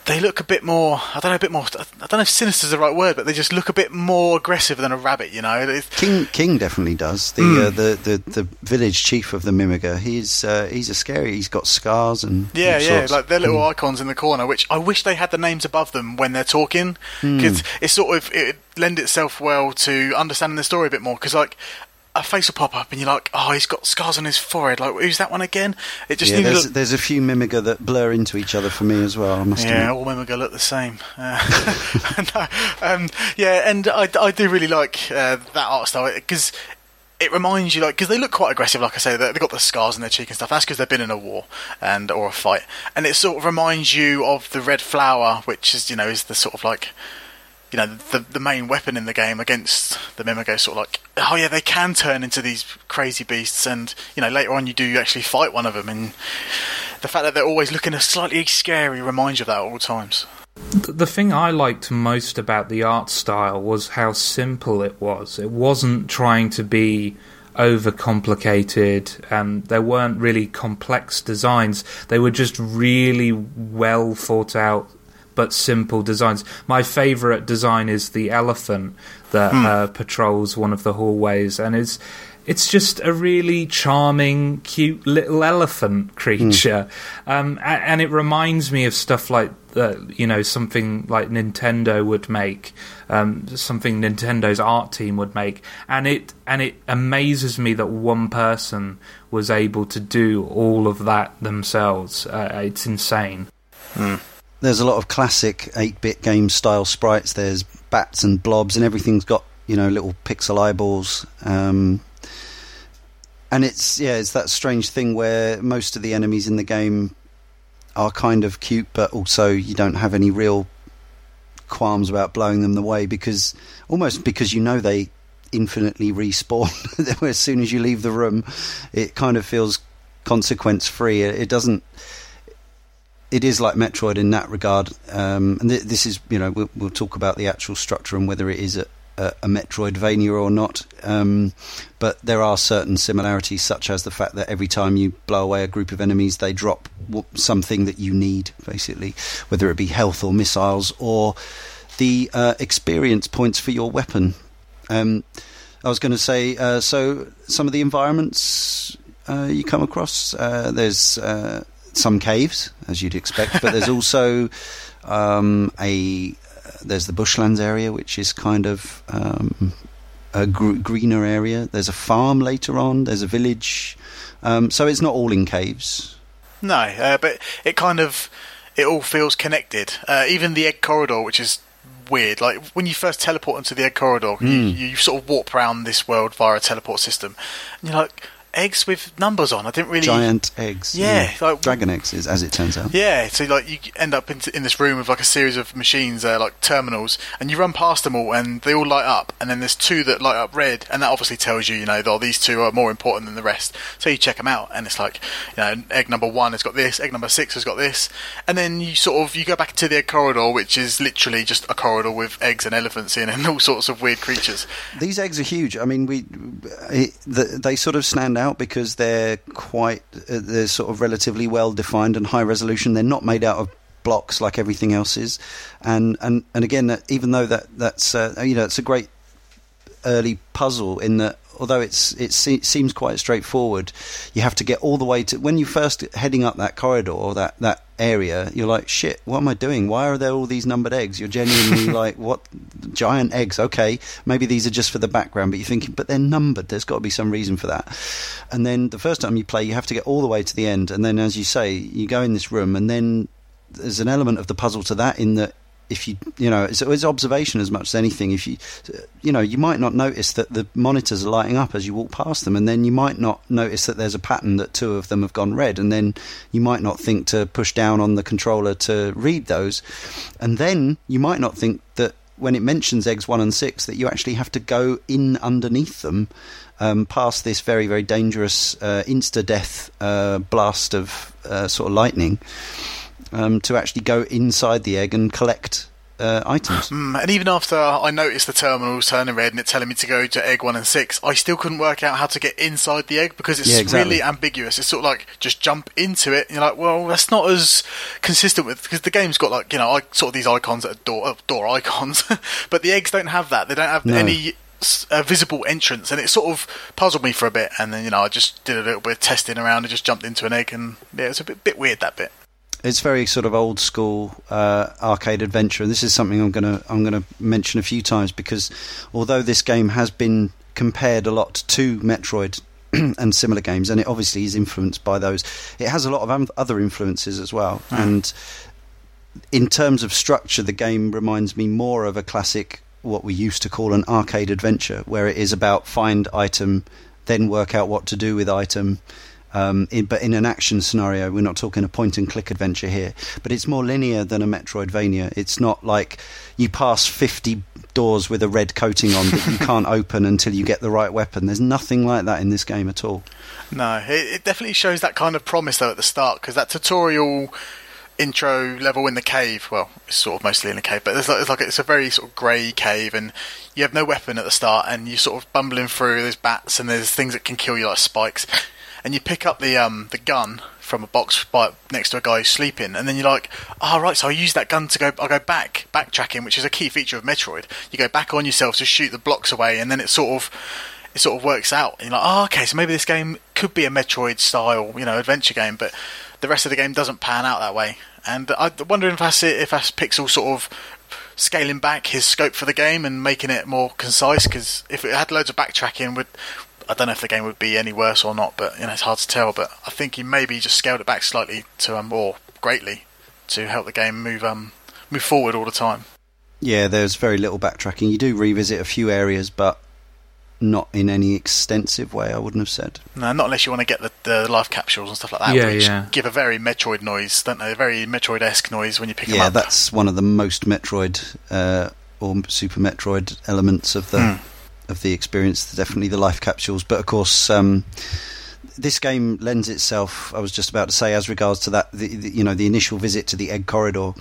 B: they look a bit more. I don't know, a bit more. I don't know if sinister is the right word, but they just look a bit more aggressive than a rabbit. You know, It's-
A: King King definitely does. The
B: Hmm.
A: uh, the, the the village chief of the Mimiga. He's uh, he's a scary. He's got scars and
B: Yeah, yeah,
A: sorts.
B: like their little
A: Mm.
B: icons in the corner, which I wish they had the names above them when they're talking, because it sort of it lend itself well to understanding the story a bit more. Because like a face will pop up and you're like, oh, he's got scars on his forehead. Like, who's that one again? It just
A: yeah, there's,
B: a-
A: there's a few Mimiga that blur into each other for me as well. I must
B: yeah,
A: admit.
B: all Mimiga look the same. Uh, no, um, yeah, and I, I do really like uh, that art style because it reminds you, like, because they look quite aggressive. Like I say, they- they've got the scars on their cheek and stuff. That's because they've been in a war and or a fight, and it sort of reminds you of the red flower, which is you know is the sort of like. You know the the main weapon in the game against the Mimiga, sort of like oh yeah, they can turn into these crazy beasts, and you know later on you do actually fight one of them, and the fact that they're always looking slightly scary reminds you of that at all times.
C: The thing I liked most about the art style was how simple it was. It wasn't trying to be overcomplicated, and there weren't really complex designs. They were just really well thought out but simple designs. My favourite design is the elephant that uh, patrols one of the hallways, and it's it's just a really charming, cute little elephant creature, um, and it reminds me of stuff like that. You know, something like Nintendo would make, um, something Nintendo's art team would make, and it and it amazes me that one person was able to do all of that themselves. Uh, it's insane.
A: There's a lot of classic 8-bit game style sprites. There's bats and blobs, and everything's got you know little pixel eyeballs. Um, and it's yeah, it's that strange thing where most of the enemies in the game are kind of cute, but also you don't have any real qualms about blowing them away because almost because you know they infinitely respawn as soon as you leave the room. It kind of feels consequence free. It, doesn't. It is like Metroid in that regard, um, and th- this is you know we'll, we'll talk about the actual structure and whether it is a, a, Metroidvania or not. Um, but there are certain similarities, such as the fact that every time you blow away a group of enemies, they drop w- something that you need, basically, whether it be health or missiles or the uh, experience points for your weapon. Um, I was going to say, uh, so some of the environments uh, you come across, uh, there's uh, some caves, as you'd expect, but there's also um, a there's the bushlands area, which is kind of um, a gr- greener area. There's a farm later on. There's a village, um, so it's not all in caves.
B: No, uh, but it kind of it all feels connected. Uh, even the egg corridor, which is weird. Like when you first teleport into the egg corridor, you, you sort of warp around this world via a teleport system, and you're like eggs with numbers on. I didn't really.
A: Giant eggs,
B: Yeah, like-
A: dragon eggs, is, as it turns out.
B: Yeah, so like you end up in, in this room with like a series of machines, uh, like terminals, and you run past them all, and they all light up, and then there's two that light up red, and that obviously tells you, you know, that oh, these two are more important than the rest. So you check them out, and it's like, you know, egg number one has got this, egg number six has got this, and then you sort of you go back to the egg corridor, which is literally just a corridor with eggs and elephants in, and all sorts of weird creatures.
A: These eggs are huge. I mean, we it, the, they sort of stand out because they're quite uh, they're sort of relatively well defined and high resolution. They're not made out of blocks like everything else is, and and and again, even though that that's uh, you know it's a great early puzzle in that although it's it se- seems quite straightforward, you have to get all the way to when you first heading up that corridor or that that area. You're like, shit, what am I doing? Why are there all these numbered eggs? You're genuinely like, what giant eggs? Okay, maybe these are just for the background, but you're thinking, but they're numbered. There's got to be some reason for that. And then the first time you play, you have to get all the way to the end, and then as you say, you go in this room, and then there's an element of the puzzle to that in that if you you know it's, it's observation as much as anything. If you you know you might not notice that the monitors are lighting up as you walk past them and then you might not notice that there's a pattern that two of them have gone red and then you might not think to push down on the controller to read those. And then you might not think that when it mentions eggs 1 and 6 that you actually have to go in underneath them um, past this very very dangerous uh, insta death uh, blast of uh, sort of lightning um, to actually go inside the egg and collect uh, items.
B: Mm, and even after I noticed the terminal was turning red and it telling me to go to egg one and six, I still couldn't work out how to get inside the egg because it's
A: Yeah, exactly.
B: really ambiguous. It's sort of like just jump into it. And you're like, well, that's not as consistent with because the game's got like you know, I, sort of these icons that are door uh, door icons, but the eggs don't have that. They don't have
A: No.
B: any s- uh, visible entrance, and it sort of puzzled me for a bit. And then you know, I just did a little bit of testing around and just jumped into an egg, and yeah, it was a bit bit weird that bit.
A: It's very sort of old school uh, arcade adventure, and this is something I'm gonna I'm gonna mention a few times because although this game has been compared a lot to Metroid and similar games, and it obviously is influenced by those, it has a lot of other influences as well. And in terms of structure, the game reminds me more of a classic, what we used to call an arcade adventure, where it is about find item, then work out what to do with item. Um, in, but in an action scenario, we're not talking a point and click adventure here. But it's more linear than a Metroidvania. It's not like you pass 50 doors with a red coating on that you can't open until you get the right weapon. There's nothing like that in this game at all.
B: No, it, it definitely shows that kind of promise though at the start because that tutorial intro level in the cave, well, it's sort of mostly in the cave, but there's like, it's like it's a very sort of grey cave, and you have no weapon at the start, and you're sort of bumbling through. There's bats and there's things that can kill you like spikes, and you pick up the um the gun from a box by, next to a guy who's sleeping, and then you're like, oh right, so I use that gun to go, I go back, backtracking, which is a key feature of Metroid. You go back on yourself to shoot the blocks away, and then it sort of it sort of works out. And you're like, oh, okay, so maybe this game could be a Metroid style, you know, adventure game, but the rest of the game doesn't pan out that way. And I'm wondering if that's it, if that's Pixel sort of scaling back his scope for the game and making it more concise. Because if it had loads of backtracking, would I don't know if the game would be any worse or not, but you know, it's hard to tell. But I think he maybe just scaled it back slightly to um, or greatly to help the game move um move forward all the time.
A: Yeah, there's very little backtracking. You do revisit a few areas, but not in any extensive way, I wouldn't have said.
B: No, not unless you want to get the, the life capsules and stuff like that,
C: Yeah,
B: which
C: yeah.
B: give a very Metroid noise, don't they? A very Metroid-esque noise when you pick them up.
A: yeah, that's one of the most Metroid uh, or Super Metroid elements of the
B: Hmm.
A: Of the experience. Definitely the life capsules, but of course, um, this game lends itself. I was just about to say, as regards to that, the, the, you know, the initial visit to the egg corridor.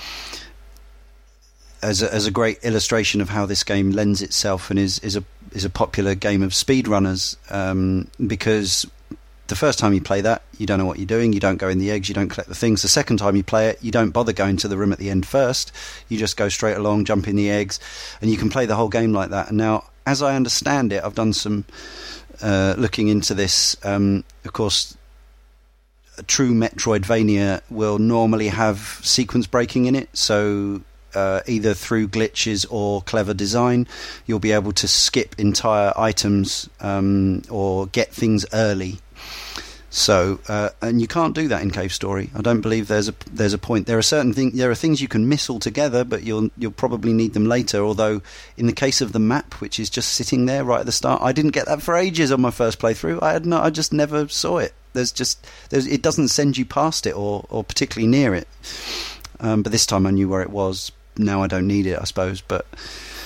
A: As a, as a great illustration of how this game lends itself and is, is a is a popular game of speedrunners um, because the first time you play that, you don't know what you're doing. You don't go in the eggs. You don't collect the things. The second time you play it, you don't bother going to the room at the end first. You just go straight along, jump in the eggs, and you can play the whole game like that. And now, as I understand it, I've done some uh, looking into this. Um, of course, a true Metroidvania will normally have sequence breaking in it. So uh, either through glitches or clever design, you'll be able to skip entire items um, or get things early. So, uh, and you can't do that in Cave Story. I don't believe there's a there's a point. There are certain things. There are things you can miss altogether, but you'll you'll probably need them later. Although, in the case of the map, which is just sitting there right at the start, I didn't get that for ages on my first playthrough. I had no, I just never saw it. There's just there's it doesn't send you past it or or particularly near it. Um, but this time I knew where it was. Now I don't need it, I suppose. But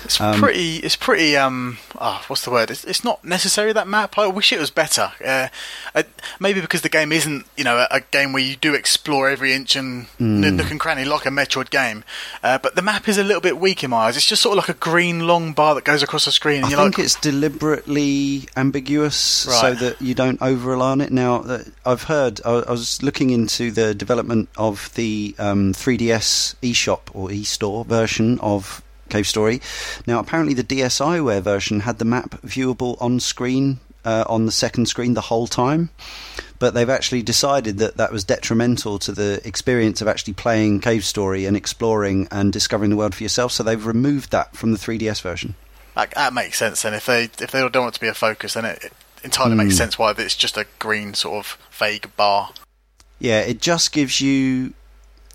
B: It's
A: Um,
B: pretty. It's pretty. Um. Oh, what's the word? It's, it's not necessary that map. I wish it was better. Uh, I, maybe because the game isn't, you know, a, a game where you do explore every inch and n- nook and cranny like a Metroid game. Uh, but the map is a little bit weak in my eyes. It's just sort of like a green long bar that goes across the screen, and
A: I
B: you're
A: think
B: like,
A: it's deliberately ambiguous so that you don't over rely on it. Now, uh, I've heard, I, I was looking into the development of the um, 3DS eShop or eStore version of Cave Story. Now, apparently, the DSiWare version had the map viewable on screen. Uh, on the second screen the whole time, but they've actually decided that that was detrimental to the experience of actually playing Cave Story and exploring and discovering the world for yourself. So they've removed that from the 3DS version.
B: that, that makes sense. And if they if they don't want it to be a focus, then it, it entirely makes
A: Hmm.
B: sense why it's just a green sort of vague bar.
A: Yeah, it just gives you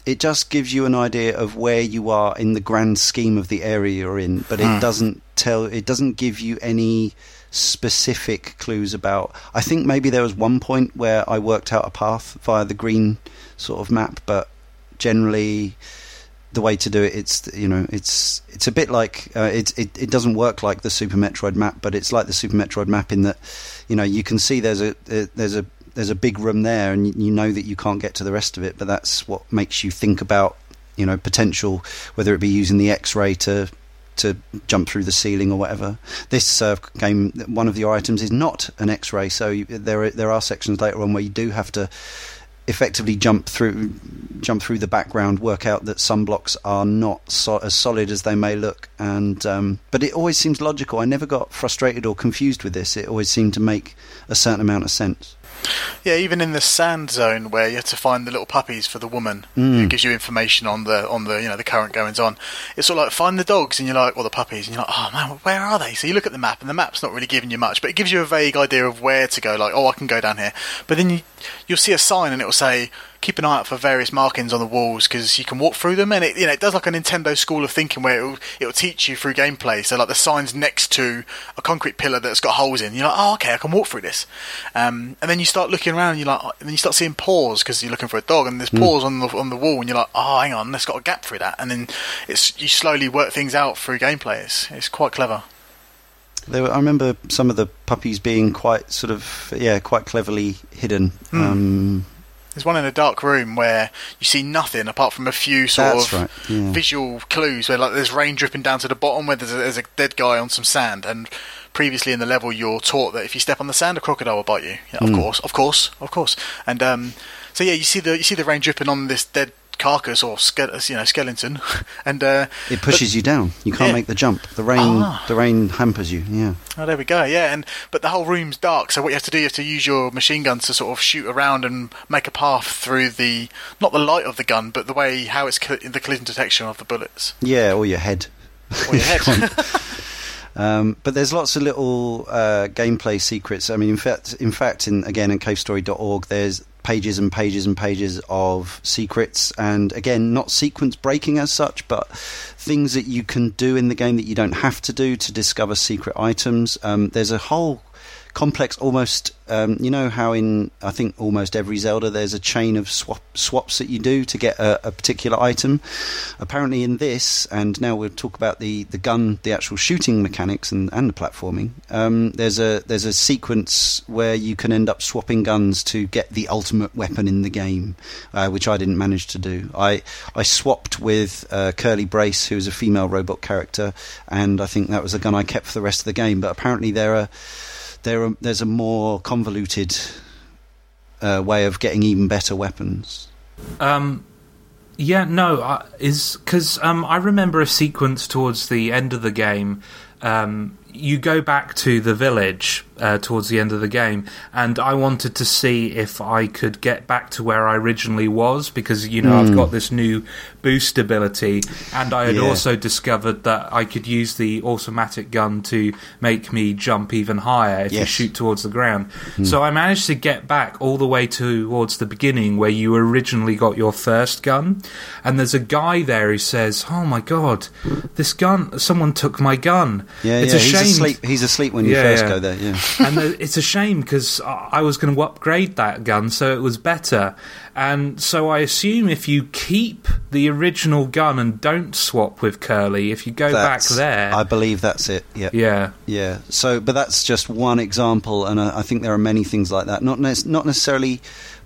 A: it just gives you an idea of where you are in the grand scheme of the area you're in, but it
B: Hmm.
A: doesn't tell it doesn't give you any specific clues about I think maybe there was one point where I worked out a path via the green sort of map, but generally the way to do it it's you know it's it's a bit like uh, it, it it doesn't work like the Super Metroid map, but it's like the Super Metroid map in that you know you can see there's a uh, there's a there's a big room there, and you, know that you can't get to the rest of it. But that's what makes you think about you know potential, whether it be using the X-ray to to jump through the ceiling or whatever. This uh, game, one of your items is not an X-ray, so you, there are, there are sections later on where you do have to effectively jump through jump through the background, work out that some blocks are not so, as solid as they may look, and um, but it always seems logical. I never got frustrated or confused with this. It always seemed to make a certain amount of sense.
B: Yeah, even in the sand zone where you have to find the little puppies for the woman,
A: Mm.
B: it gives you information on the on the you know the current goings on. It's sort of like find the dogs, and you're like, or the puppies, and you're like, oh man, where are they? So you look at the map, and the map's not really giving you much, but it gives you a vague idea of where to go. Like, oh, I can go down here, but then you you'll see a sign, and it will say. Keep an eye out for various markings on the walls because you can walk through them, and it you know it does like a Nintendo school of thinking where it will it will teach you through gameplay. So like the signs next to a concrete pillar that's got holes in, you're like, oh okay, I can walk through this. Um, and then you start looking around, and you're like, and then you start seeing paws because you're looking for a dog, and there's paws on the on the wall, and you're like, oh, hang on, there's got a gap through that, and then it's you slowly work things out through gameplay. It's, it's quite clever.
A: There were, I remember some of the puppies being quite sort of yeah, quite cleverly hidden.
B: Hmm.
A: Um,
B: There's one in a dark room where you see nothing apart from a few sort
A: That's
B: of
A: right, yeah.
B: visual clues where like there's rain dripping down to the bottom where there's a, there's a dead guy on some sand and previously in the level you're taught that if you step on the sand a crocodile will bite you yeah, of
A: Mm.
B: course of course of course and um, so yeah you see the you see the rain dripping on this dead carcass or ske- you know skeleton and uh,
A: it pushes you down. You can't
B: Yeah.
A: make the jump. The rain,
B: Ah.
A: the rain hampers you. Yeah.
B: Oh, there we go. Yeah, and but the whole room's dark, so what you have to do, is to use your machine gun to sort of shoot around and make a path through the not the light of the gun, but the way how it's cl- the collision detection of the bullets
A: Yeah, or your head.
B: or your head.
A: Um, but there's lots of little uh, gameplay secrets. I mean, in fact, in fact, in again in cavestory.org, there's pages and pages and pages of secrets, and again, not sequence breaking as such, but things that you can do in the game that you don't have to do to discover secret items. Um, there's a whole complex almost um, you know how in I think almost every Zelda there's a chain of swap, swaps that you do to get a, a particular item. Apparently in this and now we'll talk about the, the gun the actual shooting mechanics and, and the platforming um, there's a there's a sequence where you can end up swapping guns to get the ultimate weapon in the game uh, which I didn't manage to do. I I swapped with uh, Curly Brace who's a female robot character and I think that was the gun I kept for the rest of the game but apparently there are there are, there's a more convoluted uh, way of getting even better weapons.
C: Um, yeah, no, I, is because um, I remember a sequence towards the end of the game. Um, you go back to the village uh, towards the end of the game, and I wanted to see if I could get back to where I originally was because you know I've got this new boost ability, and I had
A: Yeah.
C: also discovered that I could use the automatic gun to make me jump even higher if you shoot towards the ground. So I managed to get back all the way towards the beginning where you originally got your first gun, and there's a guy there who says, "Oh my god, this gun! Someone took my gun."
A: Yeah,
C: it's
A: yeah.
C: a
A: he's
C: shame.
A: asleep. He's asleep when you
C: Yeah,
A: first go there. Yeah.
C: And it's a shame because I was going to upgrade that gun so it was better. And so I assume if you keep the original gun and don't swap with Curly, if you go
A: That's-
C: back there,
A: I believe that's it. Yeah.
C: yeah,
A: Yeah. So, but that's just one example, and I, I think there are many things like that. Not nec- not necessarily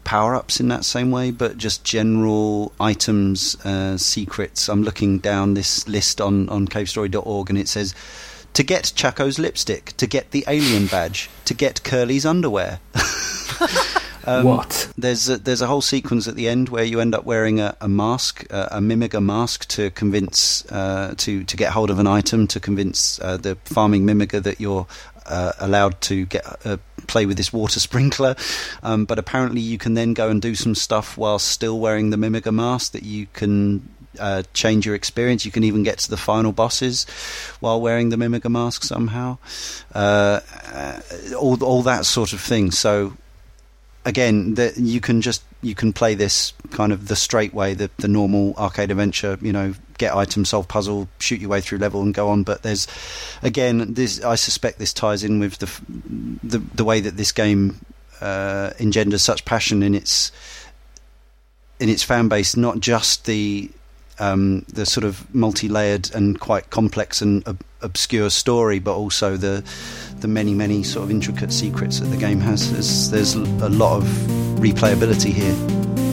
A: power ups in that same way, but just general items, uh, secrets. I'm looking down this list on on cavestory.org, and it says. To get Chaco's lipstick, to get the alien badge, to get Curly's underwear. Um,
C: what?
A: There's a, there's a whole sequence at the end where you end up wearing a, a mask, uh, a Mimiga mask, to convince uh, to to get hold of an item to convince uh, the farming Mimiga that you're uh, allowed to get uh, play with this water sprinkler. Um, but apparently, you can then go and do some stuff while still wearing the Mimiga mask that you can. Uh, change your experience. You can even get to the final bosses while wearing the Mimiga mask somehow. Uh, uh, all all that sort of thing. So again that you can just you can play this kind of the straight way the the normal arcade adventure you know get item solve puzzle shoot your way through level and go on but there's again this i suspect this ties in with the the, the way that this game uh, engenders such passion in its in its fan base not just the um, the sort of multi-layered and quite complex and ob- obscure story, but also the the many many sort of intricate secrets that the game has. There's, there's a lot of replayability here.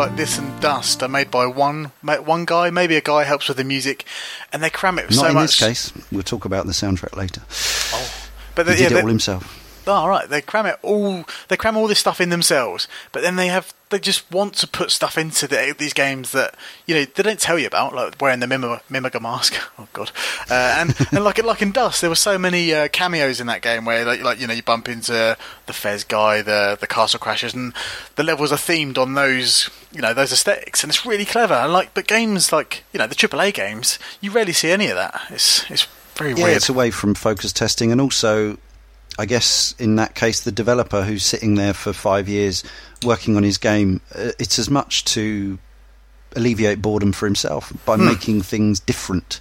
B: Like this and Dust are made by one one guy. Maybe a guy helps with the music, and they cram it with
A: Not
B: so
A: in
B: much.
A: this case. We'll talk about the soundtrack later. Oh.
B: But
A: He did
B: yeah,
A: it all himself.
B: Oh, right. They cram it all. They cram all this stuff in themselves, but then they have. They just want to put stuff into the, these games that you know they don't tell you about, like wearing the Mimiga, mask. Oh God! Uh, and and like like in Dust, there were so many uh, cameos in that game where like, like you know you bump into the Fez guy, the the Castle Crashers, and the levels are themed on those you know those aesthetics, and it's really clever. And like, but games like you know the AAA games, you rarely see any of that. It's it's very
A: Yeah,
B: weird.
A: it's away from focus testing, and also, I guess in that case, the developer who's sitting there for five years working on his game, uh, it's as much to alleviate boredom for himself by
B: Hmm.
A: making things different,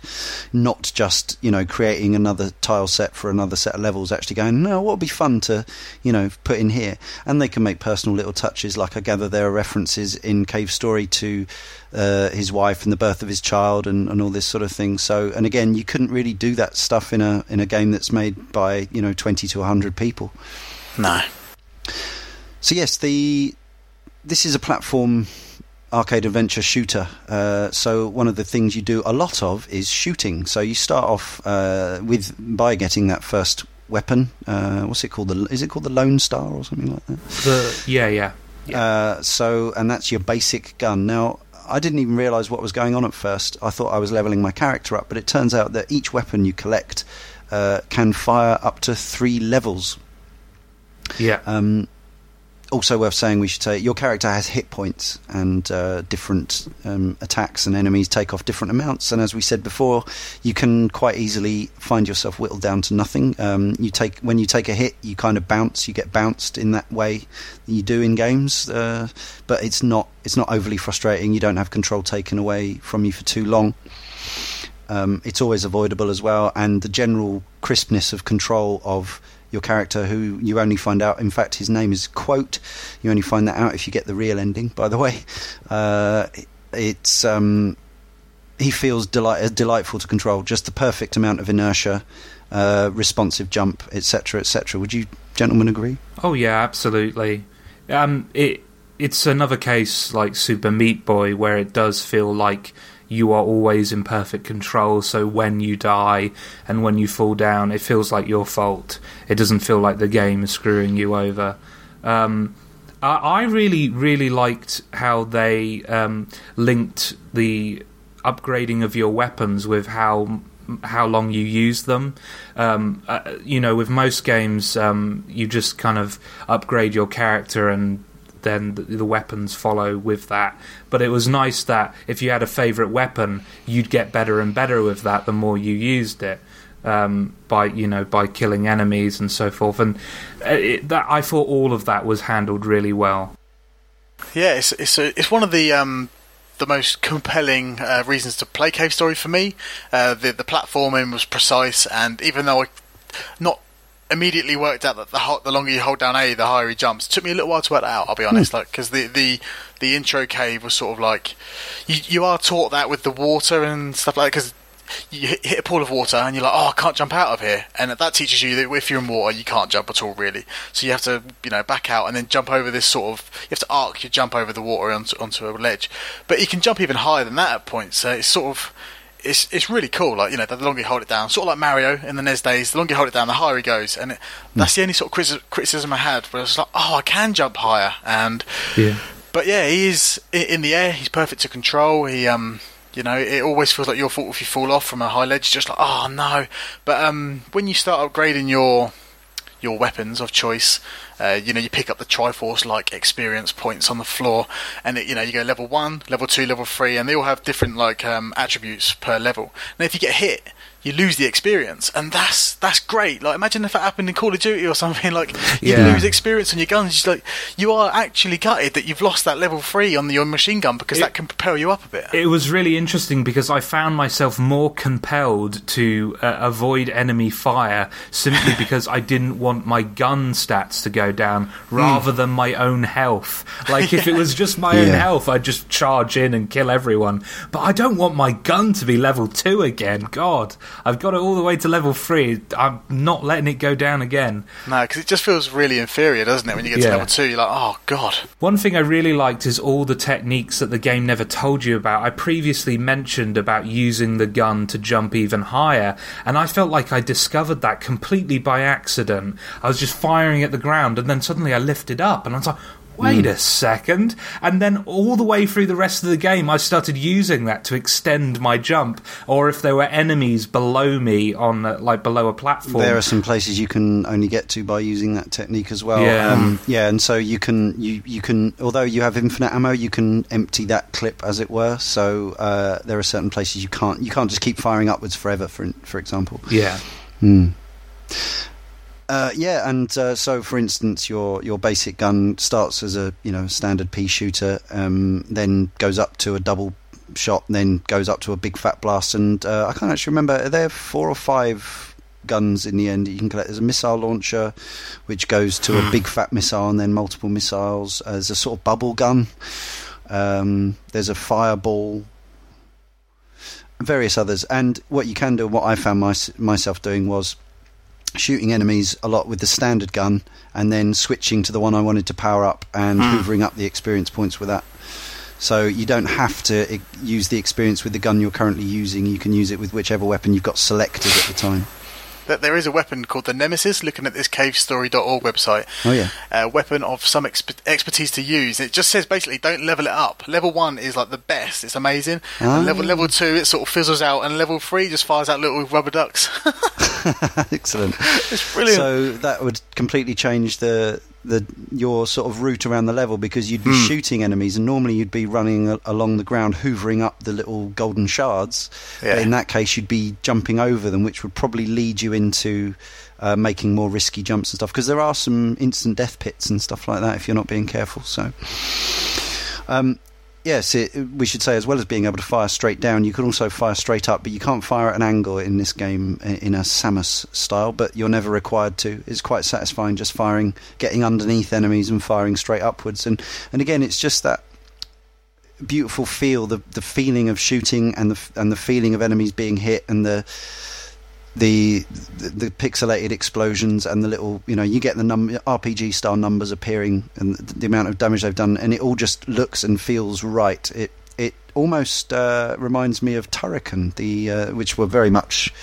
A: not just you know creating another tile set for another set of levels. Actually going, no, what would be fun to you know put in here, and they can make personal little touches. Like I gather there are references in Cave Story to uh, his wife and the birth of his child and, and all this sort of thing. So, and again, you couldn't really do that stuff in a in a game that's made by you know twenty to hundred people.
B: no.
A: So yes, the this is a platform arcade adventure shooter. Uh, so one of the things you do a lot of is shooting. So you start off uh, with by getting that first weapon. Uh, what's it called? The, is it called the Lone Star or something like that?
C: The yeah, yeah, yeah.
A: Uh, so, and that's your basic gun. Now, I didn't even realise what was going on at first. I thought I was leveling my character up, but it turns out that each weapon you collect uh, can fire up to three levels.
C: yeah.
A: Um, also worth saying, we should say your character has hit points, and uh, different um, attacks and enemies take off different amounts. And as we said before, you can quite easily find yourself whittled down to nothing. Um, you take when you take a hit, you kind of bounce. You get bounced in that way that you do in games, uh, but it's not it's not overly frustrating. You don't have control taken away from you for too long. Um, it's always avoidable as well, and the general crispness of control of your character, who you only find out. In fact, his name is Quote. You only find that out if you get the real ending. By the way, uh, it's um, he feels delight- delightful to control. Just the perfect amount of inertia, uh, responsive jump, etc., etc. Would you gentlemen agree?
C: Oh yeah, absolutely. Um, it it's another case like Super Meat Boy where it does feel like you are always in perfect control. So when you die and when you fall down, it feels like your fault. It doesn't feel like the game is screwing you over. Um, I, really, really liked how they um, linked the upgrading of your weapons with how how long you use them. Um, uh, you know, with most games, um, you just kind of upgrade your character and then the, the weapons follow with that. But it was nice that if you had a favourite weapon, you'd get better and better with that the more you used it. Um, by you know by killing enemies and so forth, and uh, it, that I thought all of that was handled really well.
B: Yeah, it's it's a, it's one of the um, the most compelling uh, reasons to play Cave Story for me. Uh, the the platforming was precise, and even though I not immediately worked out that the ho- the longer you hold down A, the higher he jumps. It took me a little while to work that out. I'll be hmm. honest, like because the, the the intro cave was sort of like you you are taught that with the water and stuff like because. You hit hit a pool of water and you're like, oh, I can't jump out of here, and that teaches you that if you're in water, you can't jump at all, really. So you have to, you know, back out and then jump over this sort of. You have to arc your jump over the water onto, onto a ledge, but you can jump even higher than that at points. So it's sort of it's it's really cool. Like you know, the longer you hold it down, sort of like Mario in the NES days. The longer you hold it down, the higher he goes. And it, that's the only sort of criticism, criticism I had. Where it's like, oh, I can jump higher. And
C: Yeah.
B: but yeah, he is in the air. He's perfect to control. He um. You know, it always feels like your fault if you fall off from a high ledge. Just like, oh no! But um, when you start upgrading your your weapons of choice. Uh, you know, you pick up the Triforce like experience points on the floor, and it, you know you go level one, level two, level three, and they all have different like um, attributes per level. And if you get hit, you lose the experience, and that's that's great. Like imagine if that happened in Call of Duty or something. Like you
C: Yeah.
B: lose experience on your guns. Just like you are actually gutted that you've lost that level three on your machine gun because
C: It-
B: that can propel you up a bit.
C: It was really interesting because I found myself more compelled to uh, avoid enemy fire simply because I didn't want my gun stats to go down rather than my own health. Like if it was just my own health, I'd just charge in and kill everyone. But I don't want my gun to be level two again. God, I've got it all the way to level three. I'm not letting it go down again.
B: No, because it just feels really inferior, doesn't it? When you get to level two, you're like, oh god.
C: One thing I really liked is all the techniques that the game never told you about. I previously mentioned about using the gun to jump even higher, and I felt like I discovered that completely by accident. I was just firing at the ground, and then suddenly I lifted up, and I was like, wait a second. And then all the way through the rest of the game, I started using that to extend my jump, or if there were enemies below me on, uh, like, below a platform.
A: There are some places you can only get to by using that technique as well.
C: Yeah.
A: um, yeah, and so you can you you can although you have infinite ammo, you can empty that clip as it were. So uh, there are certain places you can't you can't just keep firing upwards forever. For for example.
C: yeah.
A: Hmm. Uh, yeah, and uh, so for instance, your your basic gun starts as a you know standard pea shooter, um, then goes up to a double shot, then goes up to a big fat blast, and uh, I can't actually remember. Are there four or five guns in the end you can collect? There's a missile launcher, which goes to a big fat missile, and then multiple missiles. Uh, there's a sort of bubble gun. Um, there's a fireball various others. And what you can do, what I found my, myself doing was shooting enemies a lot with the standard gun and then switching to the one I wanted to power up and hmm. hoovering up the experience points with that. So you don't have to use the experience with the gun you're currently using. You can use it with whichever weapon you've got selected at the time.
B: That there is a weapon called the Nemesis. Looking at this cavestory.org website,
A: Oh yeah.
B: a weapon of some exp- expertise to use. It just says basically don't level it up. Level one is like the best; it's amazing.
A: Ah.
B: And level level two, it sort of fizzles out, and level three just fires out little rubber ducks.
A: Excellent.
B: it's brilliant.
A: So that would completely change the the your sort of route around the level because you'd be
B: Hmm.
A: shooting enemies and normally you'd be running a- along the ground hoovering up the little golden shards.
B: Yeah.
A: But in that case, you'd be jumping over them, which would probably lead you into uh, making more risky jumps and stuff because there are some instant death pits and stuff like that if you're not being careful. So. Um, Yes, it, we should say as well as being able to fire straight down, you can also fire straight up, but you can't fire at an angle in this game in a Samus style. But you're never required to. It's quite satisfying just firing, getting underneath enemies and firing straight upwards. And and again, it's just that beautiful feel, the the feeling of shooting and the and the feeling of enemies being hit and the the the, pixelated explosions and the little you know you get the num- RPG style numbers appearing and the, amount of damage they've done and it all just looks and feels right. It it almost uh, reminds me of Turrican, the uh, which were very much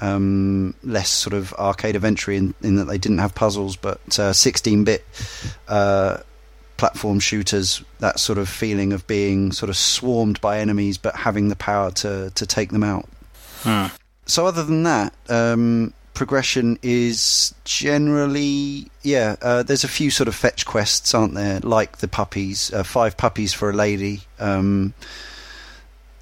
A: um, less sort of arcade adventure in, in that they didn't have puzzles, but uh, 16-bit uh, platform shooters. That sort of feeling of being sort of swarmed by enemies, but having the power to to take them out. So other than that, um, progression is generally yeah. Uh, there's a few sort of fetch quests, aren't there? Like the puppies, uh, five puppies for a lady. Um,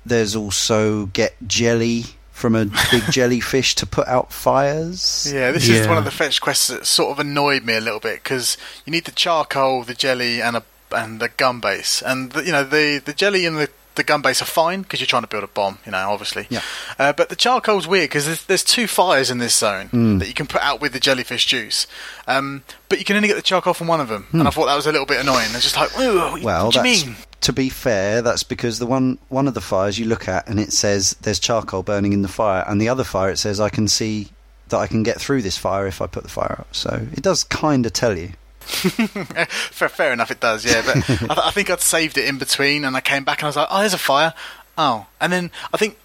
A: there's also get jelly from a big jellyfish to put out fires.
B: Yeah, this is one of the fetch quests that sort of annoyed me a little bit because you need the charcoal, the jelly, and a and the gun base, and the, you know the the jelly and the the gun base are fine because you're trying to build a bomb, you know, obviously.
A: Yeah.
B: Uh, but the charcoal's weird because there's, there's two fires in this zone
A: Hmm.
B: that you can put out with the jellyfish juice, um, but you can only get the charcoal from one of them,
A: Hmm.
B: and I thought that was a little bit annoying. It's just like, "Ooh,
A: Well,
B: what do you mean?
A: to be fair, that's because the one one of the fires you look at and it says there's charcoal burning in the fire, and the other fire it says I can see that I can get through this fire if I put the fire up. So it does kind of tell you.
B: fair, fair enough, it does, yeah. But I, th- I think I'd saved it in between, and I came back and I was like, "Oh, there's a fire." Oh, and then I think,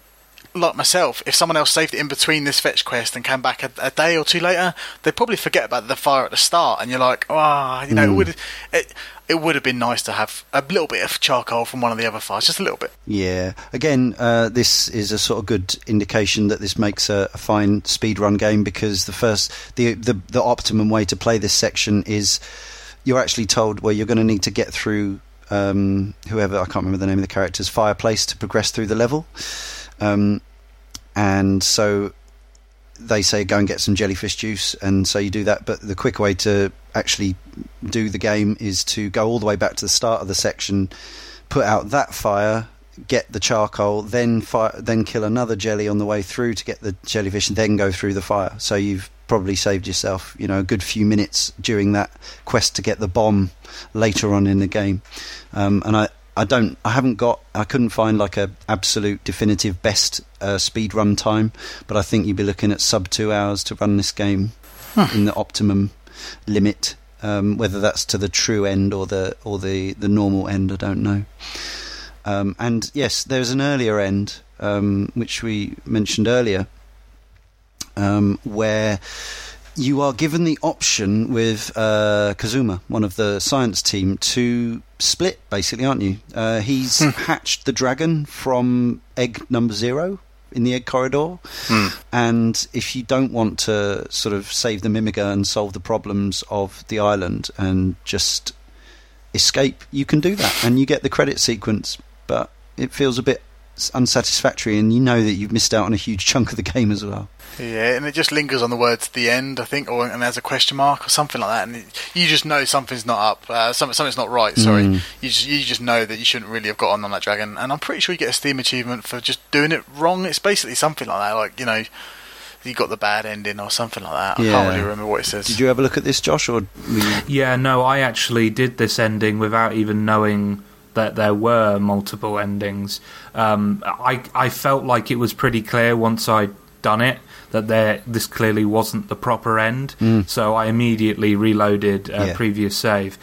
B: like myself, if someone else saved it in between this fetch quest and came back a, a day or two later, they'd probably forget about the fire at the start, and you're like, "Ah, you know, it would it, it would have been nice to have a little bit of charcoal from one of the other fires, just a little bit."
A: Yeah. Again, uh, this is a sort of good indication that this makes a, a fine speedrun game because the first, the, the the optimum way to play this section is you're actually told where you're going to need to get through um, whoever I can't remember the name of the character's fireplace to progress through the level, um, and so they say go and get some jellyfish juice, and so you do that. But the quick way to actually do the game is to go all the way back to the start of the section, put out that fire, get the charcoal, then fire, then kill another jelly on the way through to get the jellyfish, and then go through the fire. So you've probably saved yourself, you know, a good few minutes during that quest to get the bomb later on in the game. Um, and I, I don't. I haven't got. I couldn't find like a absolute definitive best uh, speed run time, but I think you'd be looking at sub two hours to run this game in the optimum limit. Um, whether that's to the true end or the or the the normal end, I don't know. Um, and yes, there's an earlier end um, which we mentioned earlier, um, where you are given the option with uh, Kazuma, one of the science team, to split. Basically, aren't you? Uh, he's hatched the dragon from egg number zero in the egg corridor, and if you don't want to sort of save the Mimiga and solve the problems of the island and just escape, you can do that, and you get the credit sequence. But it feels a bit unsatisfactory, and you know that you've missed out on a huge chunk of the game as well.
B: Yeah, and it just lingers on the words to "the end," I think, or and there's a question mark or something like that, and it, you just know something's not up, uh, something something's not right. Sorry,
A: Mm.
B: you just you just know that you shouldn't really have got on on that dragon, and I'm pretty sure you get a Steam achievement for just doing it wrong. It's basically something like that, like you know, you got the bad ending or something like that. I
A: Yeah.
B: can't really remember what it says.
A: Did you ever look at this, Josh, or were you-
C: Yeah, no, I actually did this ending without even knowing that there were multiple endings. Um, I I felt like it was pretty clear once I'd done it that there this clearly wasn't the proper end. Mm. So I immediately reloaded a
A: Yeah.
C: previous save.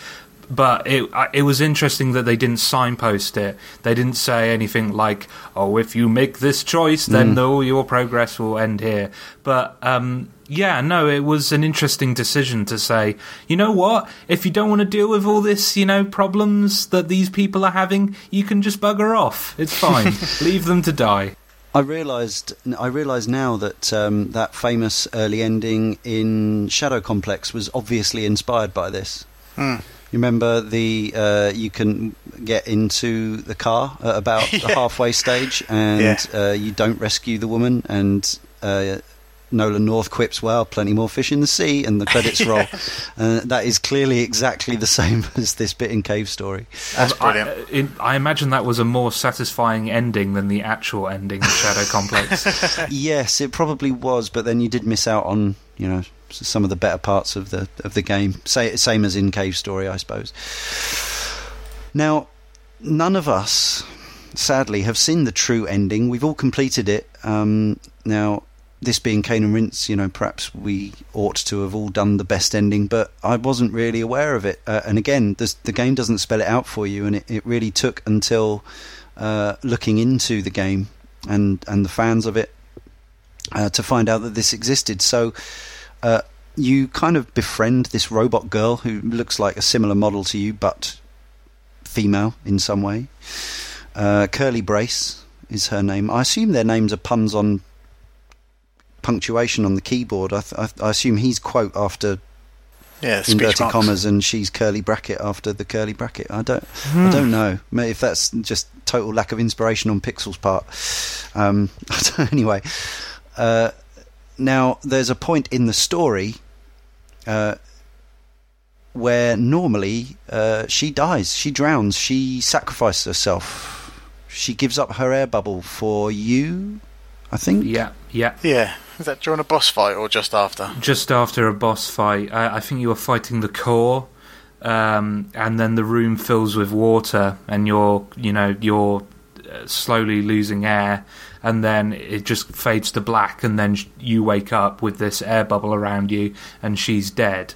C: But it it was interesting that they didn't signpost it. They didn't say anything like, "Oh, if you make this choice, then mm. all your progress will end here." But um, yeah, no, it was an interesting decision to say, you know what? If you don't want to deal with all this, you know, problems that these people are having, you can just bugger off. It's fine. Leave them to die.
A: I realised I realised now that um, that famous early ending in Shadow Complex was obviously inspired by this.
B: Hmm.
A: You remember the uh, you can get into the car at about the halfway stage, and
B: Yeah.
A: uh, you don't rescue the woman, and uh, Nolan North quips, "Well, plenty more fish in the sea," and the credits roll. Uh, that is clearly exactly the same as this bit in Cave Story.
B: That's
C: I,
B: brilliant.
C: in, I imagine that was a more satisfying ending than the actual ending of Shadow Complex.
A: yes, it probably was, but then you did miss out on you know some of the better parts of the of the game. Say, same as in Cave Story, I suppose. Now, none of us, sadly, have seen the true ending. We've all completed it. Um, now, this being Cane and Rinse, you know, perhaps we ought to have all done the best ending, but I wasn't really aware of it. Uh, and again, this, the game doesn't spell it out for you, and it, it really took until uh, looking into the game and and the fans of it uh, to find out that this existed. So uh, you kind of befriend this robot girl who looks like a similar model to you, but female in some way. Uh, Curly Brace is her name. I assume their names are puns on punctuation on the keyboard. I, th- I, I assume he's quote after
B: Yeah, speech
A: inverted
B: marks.
A: commas and she's curly bracket after the curly bracket. I don't,
B: Hmm.
A: I don't know. Maybe if that's just total lack of inspiration on Pixel's part. Um, anyway, uh, now there's a point in the story uh, where normally uh, she dies, she drowns, she sacrifices herself, she gives up her air bubble for you. I think.
C: yeah, yeah.
B: Yeah, is that during a boss fight or just after?
C: just after a boss fight. I, I think you were fighting the core, um, and then the room fills with water, and you're, you know, you're uh, slowly losing air, and then it just fades to black, and then you wake up with this air bubble around you, and she's dead.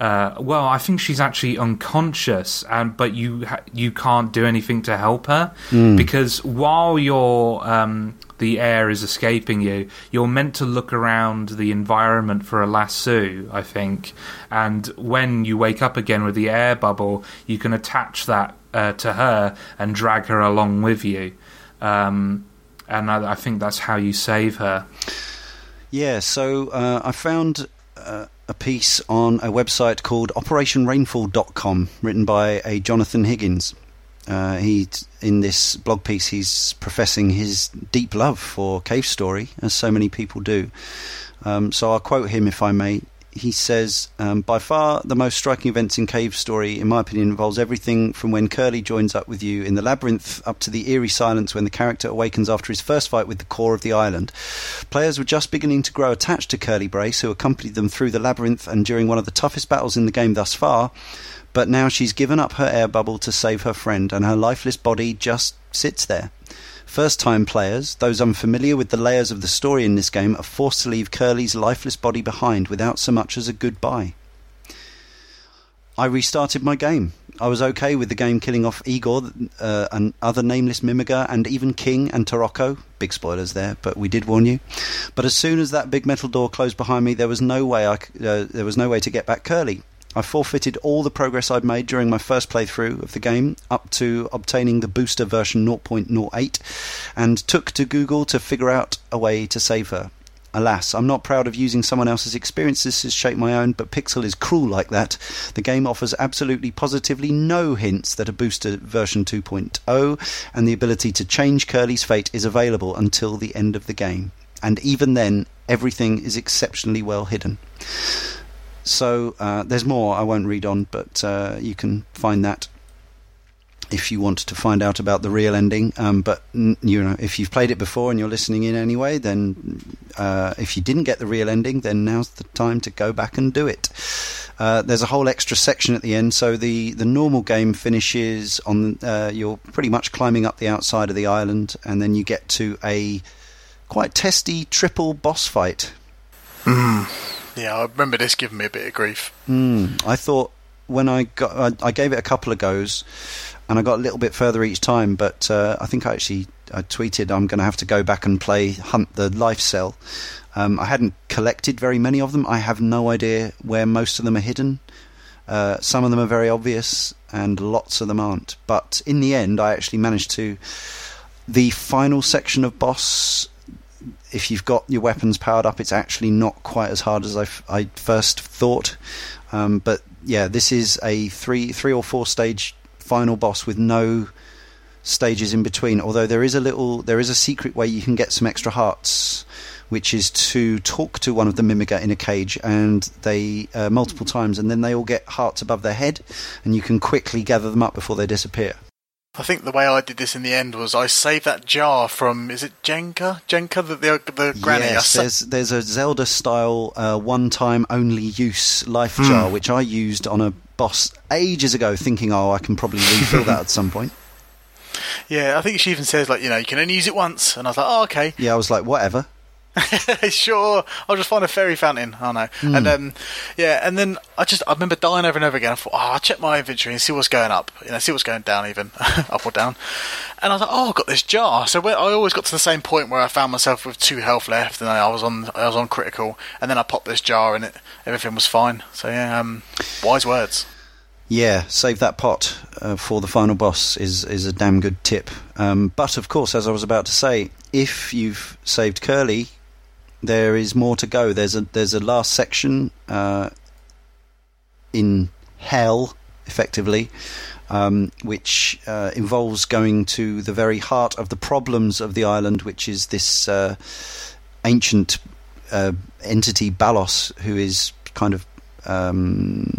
C: Uh, well, I think she's actually unconscious, and but you ha- you can't do anything to help her because while you're um, the air is escaping you, you're meant to look around the environment for a lasso. I think, and when you wake up again with the air bubble, you can attach that uh, to her and drag her along with you. Um, and I, I think that's how you save her.
A: Yeah, so uh, I found uh, a piece on a website called OperationRainfall.com, written by a Jonathan Higgins. Uh, he, in this blog piece, he's professing his deep love for Cave Story, as so many people do. Um, so I'll quote him if I may. He says, um, by far the most striking events in Cave Story, in my opinion, involves everything from when Curly joins up with you in the labyrinth up to the eerie silence when the character awakens after his first fight with the core of the island. Players were just beginning to grow attached to Curly Brace, who accompanied them through the labyrinth and during one of the toughest battles in the game thus far. But now she's given up her air bubble to save her friend, and her lifeless body just sits there. First time players, those unfamiliar with the layers of the story in this game, are forced to leave Curly's lifeless body behind without so much as a goodbye. I restarted my game. I was okay with the game killing off Igor uh, and other nameless Mimiga and even King and Toroko. Big spoilers there, but we did warn you. But as soon as that big metal door closed behind me, there was no way I, uh, there was no way to get back Curly. I forfeited all the progress I'd made during my first playthrough of the game up to obtaining the booster version 0.08 and took to Google to figure out a way to save her. Alas, I'm not proud of using someone else's experiences to shape my own, but Pixel is cruel like that. The game offers absolutely positively no hints that a booster version 2.0 and the ability to change Curly's fate is available until the end of the game. And even then, everything is exceptionally well hidden. So uh, there's more I won't read on, but uh, you can find that if you want to find out about the real ending. Um, but you know, if you've played it before and you're listening in anyway, then uh, if you didn't get the real ending, then now's the time to go back and do it. Uh, there's a whole extra section at the end, so the, the normal game finishes on uh, you're pretty much climbing up the outside of the island, and then you get to a quite testy triple boss fight.
B: Mm. Yeah, I remember this giving me a bit of grief.
A: Mm, I thought when I got, I, I, gave it a couple of goes, and I got a little bit further each time. But uh, I think I actually I tweeted I'm going to have to go back and play Hunt the Life Cell. Um, I hadn't collected very many of them. I have no idea where most of them are hidden. Uh, some of them are very obvious, and lots of them aren't. But in the end, I actually managed to. The final section of boss if you've got your weapons powered up, it's actually not quite as hard as I, I first thought. Um, but yeah, this is a three three or four stage final boss with no stages in between. Although there is a little there is a secret way you can get some extra hearts, which is to talk to one of the Mimiga in a cage, and they uh, multiple times, and then they all get hearts above their head, and you can quickly gather them up before they disappear.
B: I think the way I did this in the end was I saved that jar from is it Jenka? Jenka the the, the granny.
A: Yes, sa- there's there's a Zelda style uh, one time only use life mm. jar which I used on a boss ages ago, thinking oh I can probably refill that at some point.
B: Yeah, I think she even says like you know you can only use it once, and I was like oh okay.
A: Yeah, I was like whatever.
B: sure, I'll just find a fairy fountain. Oh know. mm. and um, yeah, and then I just I remember dying over and over again. I thought, oh, I'll check my inventory and see what's going up, you know, see what's going down, even up or down. And I was like, oh, I've got this jar. So I always got to the same point where I found myself with two health left, and I was on I was on critical, and then I popped this jar, and it everything was fine. So yeah, um, wise words.
A: Yeah, save that pot uh, for the final boss is is a damn good tip. Um, but of course, as I was about to say, if you've saved Curly, there is more to go. There's a there's a last section uh, in hell, effectively, um, which uh, involves going to the very heart of the problems of the island, which is this uh, ancient uh, entity Ballos, who is kind of um,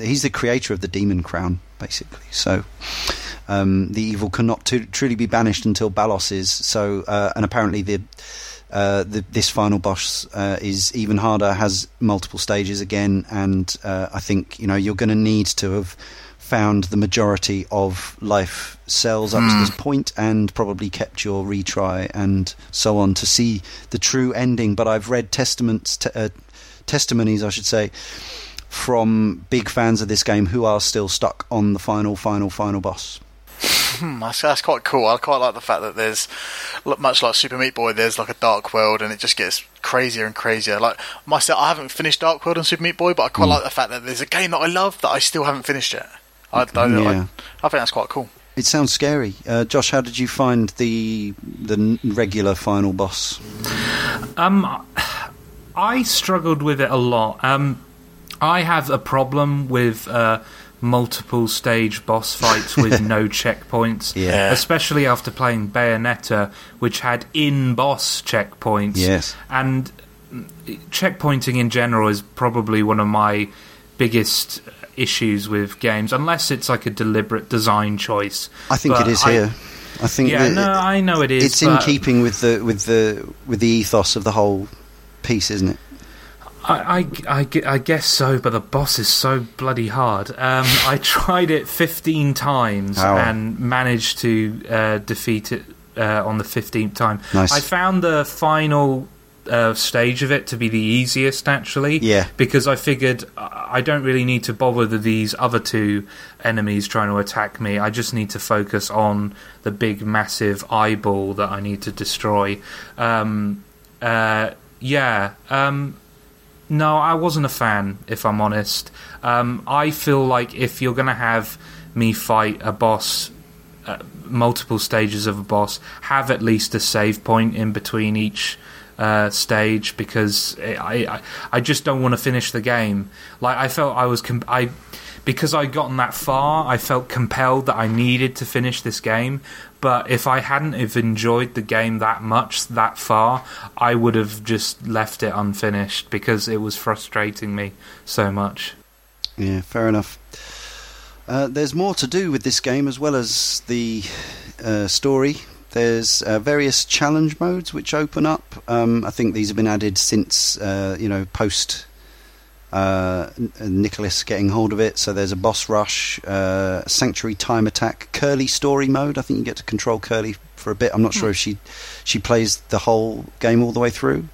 A: he's the creator of the demon crown, basically. So. Um, the evil cannot t- truly be banished until Ballos is so, uh, and apparently the uh, the, this final boss uh, is even harder, has multiple stages again, and uh, I think you know you're going to need to have found the majority of life cells up mm. to this hmm. point and probably kept your retry and so on to see the true ending. But I've read testaments, te- uh, testimonies, I should say, from big fans of this game who are still stuck on the final, final, final boss.
B: Hmm, that's, that's quite cool. I quite like the fact that there's much like Super Meat Boy. There's like a dark world, and it just gets crazier and crazier. Like myself, I haven't finished Dark World and Super Meat Boy, but I quite mm. like the fact that there's a game that I love that I still haven't finished yet. I, I, yeah. I, I think that's quite cool.
A: It sounds scary. Uh, Josh, how did you find the the regular final boss?
C: Um, I struggled with it a lot. Um, I have a problem with uh, multiple stage boss fights with no checkpoints.
A: Yeah.
C: Especially after playing Bayonetta, which had in boss checkpoints.
A: Yes.
C: And checkpointing in general is probably one of my biggest issues with games, unless it's like a deliberate design choice.
A: I think
C: But
A: it is
C: I-
A: here. I think
C: Yeah, no, I know it is.
A: it's in keeping with the with the with the ethos of the whole piece, isn't it?
C: I, I, I, guess so, but the boss is so bloody hard. Um, I tried it 15 times
A: Wow.
C: and managed to uh, defeat it uh, on the 15th time.
A: Nice.
C: I found the final uh, stage of it to be the easiest, actually.
A: Yeah.
C: Because I figured I I don't really need to bother with these other two enemies trying to attack me. I just need to focus on the big, massive eyeball that I need to destroy. Um, uh, yeah. Um, no, I wasn't a fan, if I'm honest. Um, I feel like if you're going to have me fight a boss, uh, multiple stages of a boss, have at least a save point in between each uh, stage because I, I I just don't want to finish the game. Like I felt I was com- I because I gotten that far, I felt compelled that I needed to finish this game. But if I hadn't have enjoyed the game that much that far, I would have just left it unfinished because it was frustrating me so much.
A: Yeah, fair enough. Uh, there's more to do with this game as well as the uh, story. There's uh, various challenge modes which open up. Um, I think these have been added since uh, you know post uh, Nicalis getting hold of it. So there's a boss rush, uh, sanctuary time attack, Curly story mode. I think you get to control Curly for a bit. I'm not sure if she she plays the whole game all the way through.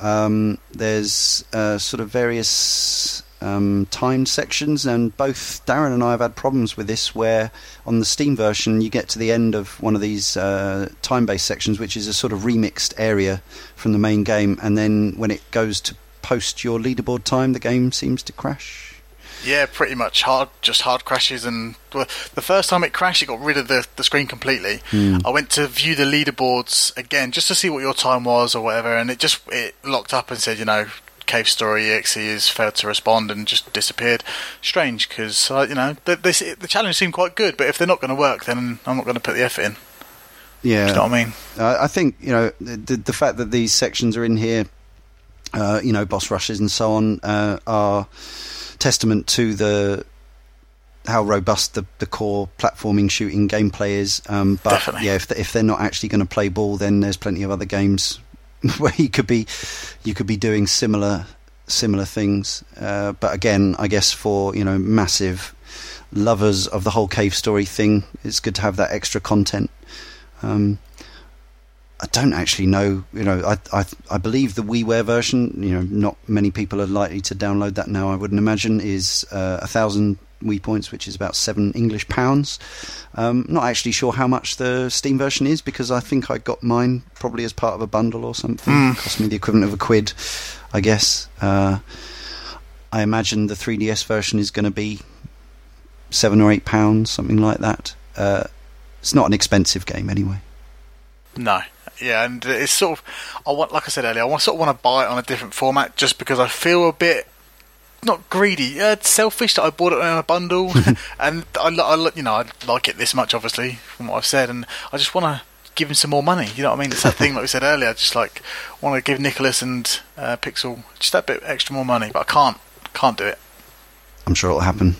A: Um, there's uh, sort of various um, sections, and both Darren and I have had problems with this. Where on the Steam version, you get to the end of one of these uh, time-based sections, which is a sort of remixed area from the main game, and then when it goes to post your leaderboard time, the game seems to crash.
B: Yeah, pretty much hard, just hard crashes. And well, the first time it crashed, it got rid of the, the screen completely. I went to view the leaderboards again just to see what your time was or whatever, and it just it locked up and said, you know, Cave Story EXE has failed to respond and just disappeared. Strange because uh, you know the, this, the challenge seemed quite good, but if they're not going to work, then I'm not going to put the effort in.
A: Yeah,
B: You know what I mean?
A: Uh, I think you know the the fact that these sections are in here, uh, you know, boss rushes and so on, uh, are testament to the how robust the, the core platforming shooting gameplay is. Um, but
B: Definitely.
A: yeah, if if they're not actually going to play ball, then there's plenty of other games where you could be you could be doing similar similar things. Uh, but again, I guess for you know massive lovers of the whole cave story thing, it's good to have that extra content. Um, I don't actually know. You know, I, I I believe the WiiWare version. You know, not many people are likely to download that now. I wouldn't imagine is uh, a thousand Wii points, which is about seven English pounds. Um, not actually sure how much the Steam version is because I think I got mine probably as part of a bundle or something. Cost me the equivalent of a quid, I guess. Uh, I imagine the 3DS version is going to be seven or eight pounds, something like that. Uh, it's not an expensive game anyway.
B: No. Yeah, and it's sort of, I want, like I said earlier, I want, sort of want to buy it on a different format just because I feel a bit not greedy, uh, selfish that I bought it in a bundle, and I, I, you know, I like it this much, obviously, from what I've said, and I just want to give him some more money. You know what I mean? It's that thing like we said earlier. I just like want to give Nicalis and uh, Pixel just that bit extra more money, but I can't, can't do it.
A: I'm sure it'll happen.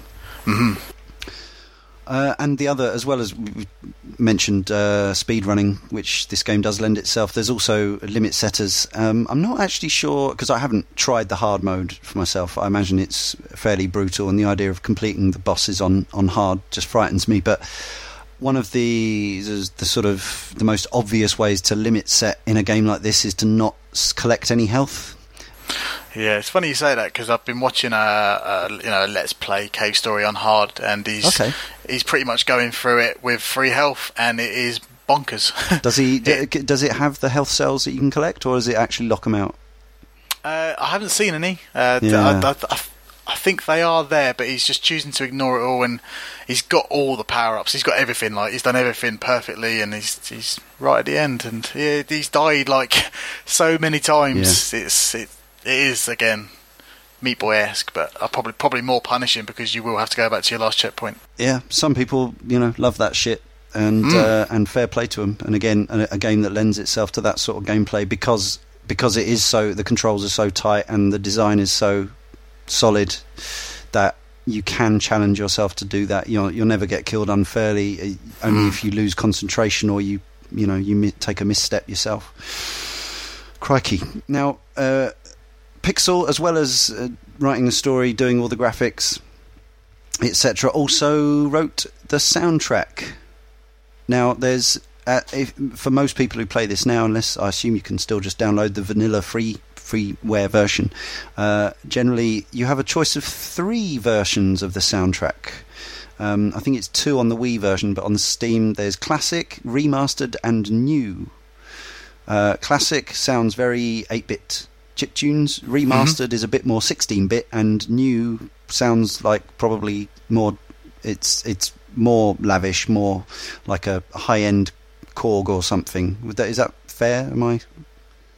A: Uh, and the other, as well as we mentioned, uh, speed running, which this game does lend itself. There's also limit setters. Um, I'm not actually sure because I haven't tried the hard mode for myself. I imagine it's fairly brutal, and the idea of completing the bosses on on hard just frightens me. But one of the, the sort of the most obvious ways to limit set in a game like this is to not collect any health.
B: Yeah, it's funny you say that because I've been watching a, a you know a Let's Play Cave Story on hard, and he's
A: Okay.
B: he's pretty much going through it with free health, and it is bonkers.
A: Does he?
B: Yeah.
A: d- does it have the health cells that you can collect, or does it actually lock them out?
B: Uh, I haven't seen any. Uh,
A: Yeah.
B: I, I, I, I think they are there, but he's just choosing to ignore it all, and he's got all the power ups. He's got everything. Like he's done everything perfectly, and he's he's right at the end. And yeah, he's died like so many times. It's it, it is again Meat Boy esque, but I probably probably more punishing because you will have to go back to your last checkpoint.
A: yeah, some people, you know, love that shit, and
B: Mm.
A: uh, and fair play to them. And again, a, a game that lends itself to that sort of gameplay because because it is so the controls are so tight and the design is so solid that you can challenge yourself to do that. You'll you'll never get killed unfairly, uh, only
B: Mm.
A: if you lose concentration or you you know you take a misstep yourself. Crikey! Now, uh, Pixel, as well as uh, writing the story, doing all the graphics, etc., also wrote the soundtrack. Now, there's uh, if, for most people who play this now, unless I assume you can still just download the vanilla free freeware version. Uh, generally, you have a choice of three versions of the soundtrack. Um, I think it's two on the Wii version, but on Steam there's classic, remastered, and new. Uh, classic sounds very 8-bit chip tunes. Remastered is a bit more 16-bit, and new sounds like probably more. It's it's more lavish, more like a high-end Korg or something. Would that, is that fair? Am I?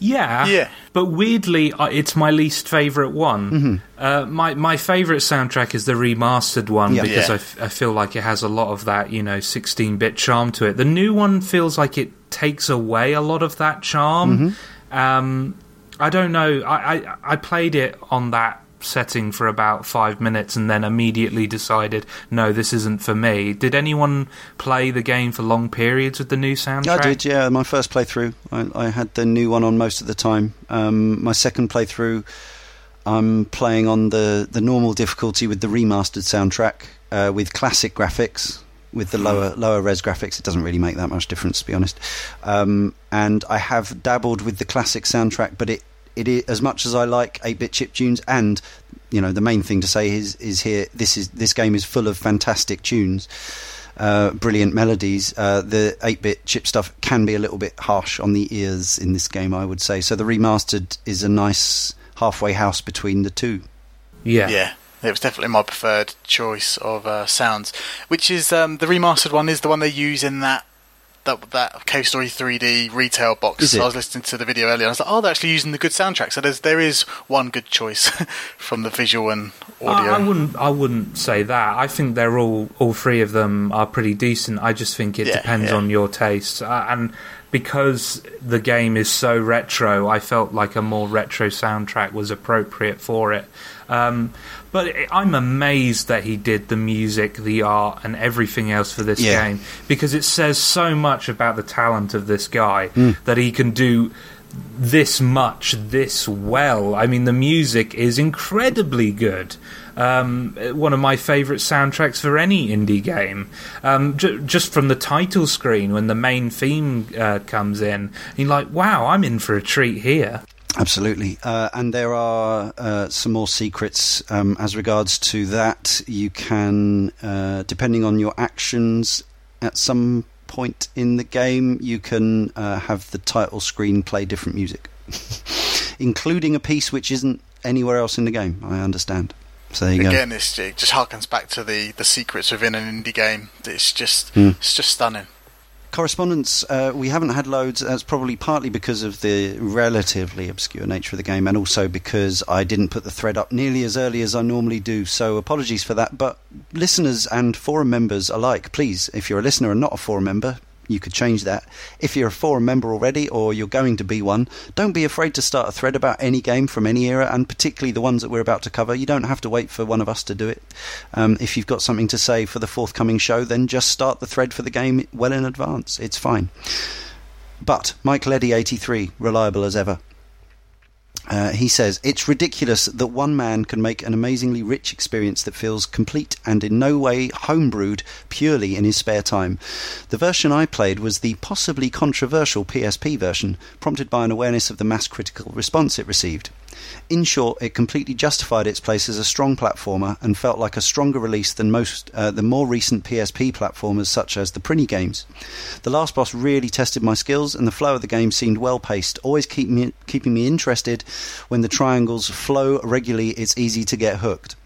C: Yeah,
B: Yeah.
C: But weirdly, it's my least favorite one.
A: Mm-hmm.
C: Uh, my my favorite soundtrack is the remastered one
A: Yeah.
C: because
B: Yeah.
C: I, f- I feel like it has a lot of that you know 16 bit charm to it. The new one feels like it takes away a lot of that charm.
A: Mm-hmm.
C: Um, I don't know. I, I I played it on that setting for about five minutes and then immediately decided no this isn't for me did anyone play the game for long periods with the new soundtrack
A: I did, yeah. My first playthrough, I, I had the new one on most of the time. Um, my second playthrough, I'm playing on the, the normal difficulty with the remastered soundtrack uh, with classic graphics. With the lower lower res graphics, it doesn't really make that much difference, to be honest. Um, and I have dabbled with the classic soundtrack, but it it is, as much as I like 8-bit chip tunes, and you know the main thing to say is is here this is this game is full of fantastic tunes uh, brilliant melodies. Uh, the 8-bit chip stuff can be a little bit harsh on the ears in this game, I would say. So the remastered is a nice halfway house between the two.
C: yeah
B: Yeah, it was definitely my preferred choice of uh, sounds. Which is um, the remastered one is the one they use in that that that Cave Story 3D retail box. I was listening to the video earlier. and I was like, oh, they're actually using the good soundtrack. So there's there is one good choice from the visual and audio.
C: I, I wouldn't. I wouldn't say that. I think they're all. All three of them are pretty decent. I just think it
B: Yeah,
C: depends
B: yeah.
C: on your taste. Uh, and because the game is so retro, I felt like a more retro soundtrack was appropriate for it. Um, but I'm amazed that he did the music, the art, and everything else for this
A: Yeah.
C: game because it says so much about the talent of this guy
A: Hmm.
C: that he can do this much this well. I mean, the music is incredibly good. Um, one of my favourite soundtracks for any indie game. Um, j- just from the title screen when the main theme uh, comes in, you're like, "Wow, I'm in for a treat here."
A: Absolutely. Uh, and there are uh, some more secrets um, as regards to that. You can, uh, depending on your actions, at some point in the game, you can uh, have the title screen play different music, including a piece which isn't anywhere else in the game, I understand. So there you go.
B: Again, it's, it just harkens back to the, the secrets within an indie game. It's just
A: Hmm.
B: it's just stunning.
A: Correspondence, uh, we haven't had loads. That's probably partly because of the relatively obscure nature of the game, and also because I didn't put the thread up nearly as early as I normally do. So apologies for that. But listeners and forum members alike, please, if you're a listener and not a forum member, you could change that. If you're a forum member already, or you're going to be one, don't be afraid to start a thread about any game from any era, and particularly the ones that we're about to cover. You don't have to wait for one of us to do it. Um, if you've got something to say for the forthcoming show, then just start the thread for the game well in advance. It's fine. But Mike Leddy, 83, reliable as ever. Uh, he says, It's ridiculous that one man can make an amazingly rich experience that feels complete and in no way homebrewed purely in his spare time. The version I played was the possibly controversial PSP version, prompted by an awareness of the mass critical response it received. In short, it completely justified its place as a strong platformer and felt like a stronger release than most uh, the more recent PSP platformers such as the Prinny games. The last boss really tested my skills, and the flow of the game seemed well paced, always keep me, keeping me interested. When the triangles flow regularly, it's easy to get hooked.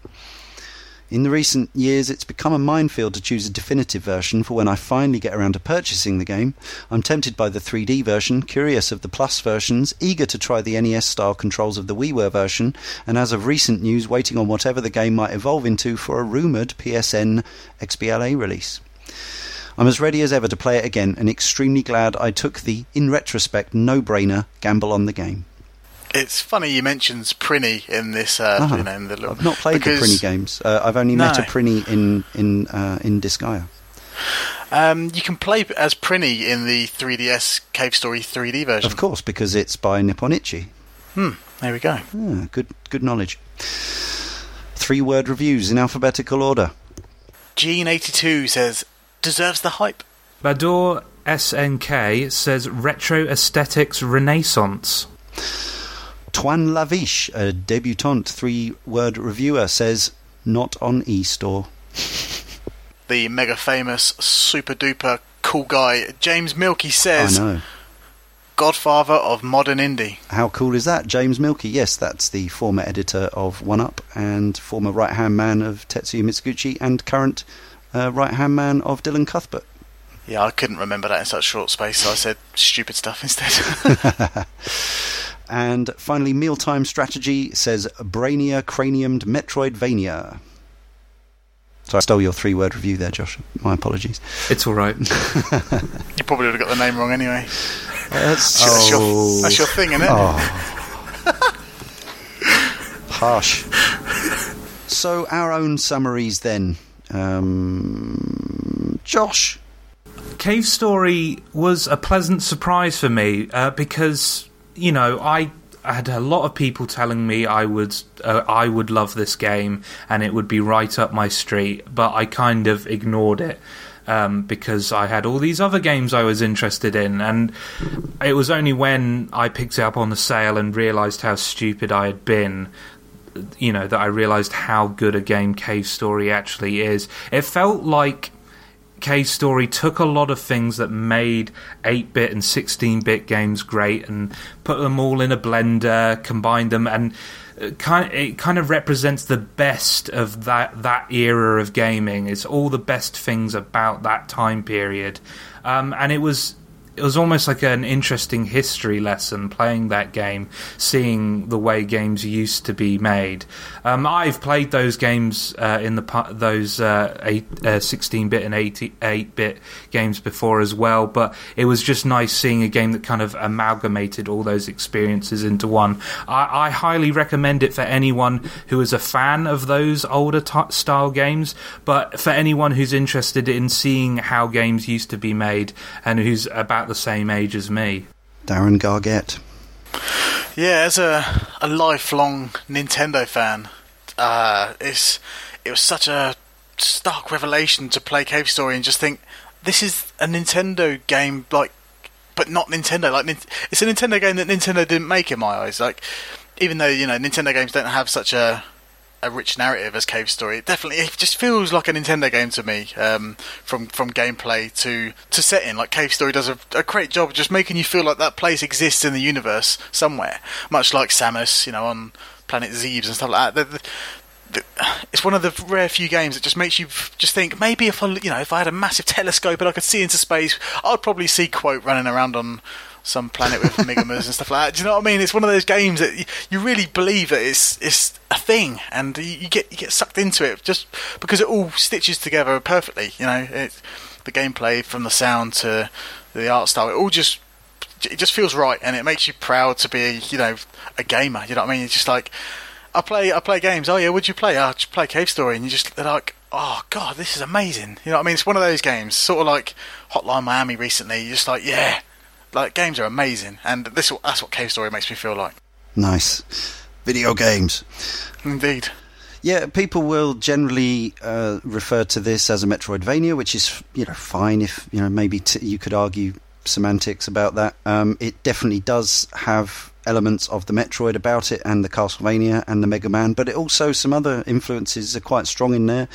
A: In the recent years, it's become a minefield to choose a definitive version for when I finally get around to purchasing the game. I'm tempted by the 3D version, curious of the Plus versions, eager to try the NES style controls of the WiiWare version, and as of recent news, waiting on whatever the game might evolve into for a rumoured PSN XBLA release. I'm as ready as ever to play it again and extremely glad I took the, in retrospect, no brainer gamble on the game.
B: It's funny you mentions Prinny in this. Uh,
A: Ah,
B: you know, in the little,
A: I've not played
B: because,
A: the Prinny games. Uh, I've only met a Prinny in in uh, in Disgaea.
B: Um, you can play as Prinny in the 3DS Cave Story 3D version.
A: Of course, because it's by Nippon Ichi.
B: Hmm. There we go.
A: Ah, good good knowledge. Three word reviews in alphabetical order.
B: Gene82 says deserves the hype.
C: Bador SNK says retro aesthetics renaissance.
A: Toine Laviche, a debutante three word reviewer, says not on eStore.
B: The mega famous, super duper cool guy James
A: Mielke
B: says, I
A: know.
B: Godfather of modern indie.
A: How cool is that? James Mielke, yes, that's the former editor of One Up and former right hand man of Tetsuya Mizuguchi and current uh, right hand man of Dylan Cuthbert.
B: Yeah, I couldn't remember that in such short space, so I said stupid stuff instead.
A: And finally, Mealtime Strategy says Brainia Craniumed Metroidvania. So I stole your three word review there, Josh. My apologies.
C: It's all right.
B: you probably would have got the name wrong anyway.
A: That's
B: That's,
C: Oh.
B: your, that's your thing, isn't it?
A: Oh. Harsh. So, our own summaries then. Um, Josh.
C: Cave Story was a pleasant surprise for me uh, because you know I had a lot of people telling me I would uh, I would love this game and it would be right up my street, but I kind of ignored it. Um, because I had all these other games I was interested in, and it was only when I picked it up on the sale and realised how stupid I had been you know that I realized how good a game Cave Story actually is. It felt like Cave Story took a lot of things that made 8-bit and 16-bit games great and put them all in a blender, combined them and uh, kind it kind of represents the best of that that era of gaming. It's all the best things about that time period. Um, and it was it was almost like an interesting history lesson playing that game, seeing the way games used to be made. Um, I've played those games uh, in the those uh, eight, uh, 16-bit and 8-bit games before as well, but it was just nice seeing a game that kind of amalgamated all those experiences into one. I, I highly recommend it for anyone who is a fan of those older style games, but for anyone who's interested in seeing how games used to be made and who's about the same age as me.
A: Darren Gargette.
B: Yeah, as a a lifelong Nintendo fan, uh, it's it was such a stark revelation to play Cave Story and just think this is a Nintendo game, like, but not Nintendo. Like, it's a Nintendo game that Nintendo didn't make in my eyes. Like, even though you know Nintendo games don't have such a a rich narrative as Cave Story. It definitely, it just feels like a Nintendo game to me. Um, from from gameplay to to setting, like Cave Story does a, a great job of just making you feel like that place exists in the universe somewhere, much like Samus, you know, on Planet Zebes and stuff like that. The- the- it's one of the rare few games that just makes you just think maybe if I, you know, if I had a massive telescope and I could see into space, I'd probably see quote running around on some planet with Megamas and stuff like that. Do you know what I mean? It's one of those games that y- you really believe that it's it's a thing, and you, you get you get sucked into it just because it all stitches together perfectly. You know, it, the gameplay from the sound to the art style, it all just it just feels right, and it makes you proud to be you know a gamer. You know what I mean? It's just like I play I play games. Oh yeah, would you play? I just play Cave Story, and you just like. Oh god, this is amazing! You know what I mean? It's one of those games, sort of like Hotline Miami recently. You're just like, yeah, like games are amazing, and this that's what Cave Story makes me feel like.
A: Nice. Video games.
B: Indeed.
A: Yeah, people will generally uh, refer to this as a Metroidvania, which is you know fine. If you know maybe t- you could argue semantics about that. Um, it definitely does have elements of the Metroid about it, and the Castlevania and the Mega Man, but it also some other influences are quite strong in there.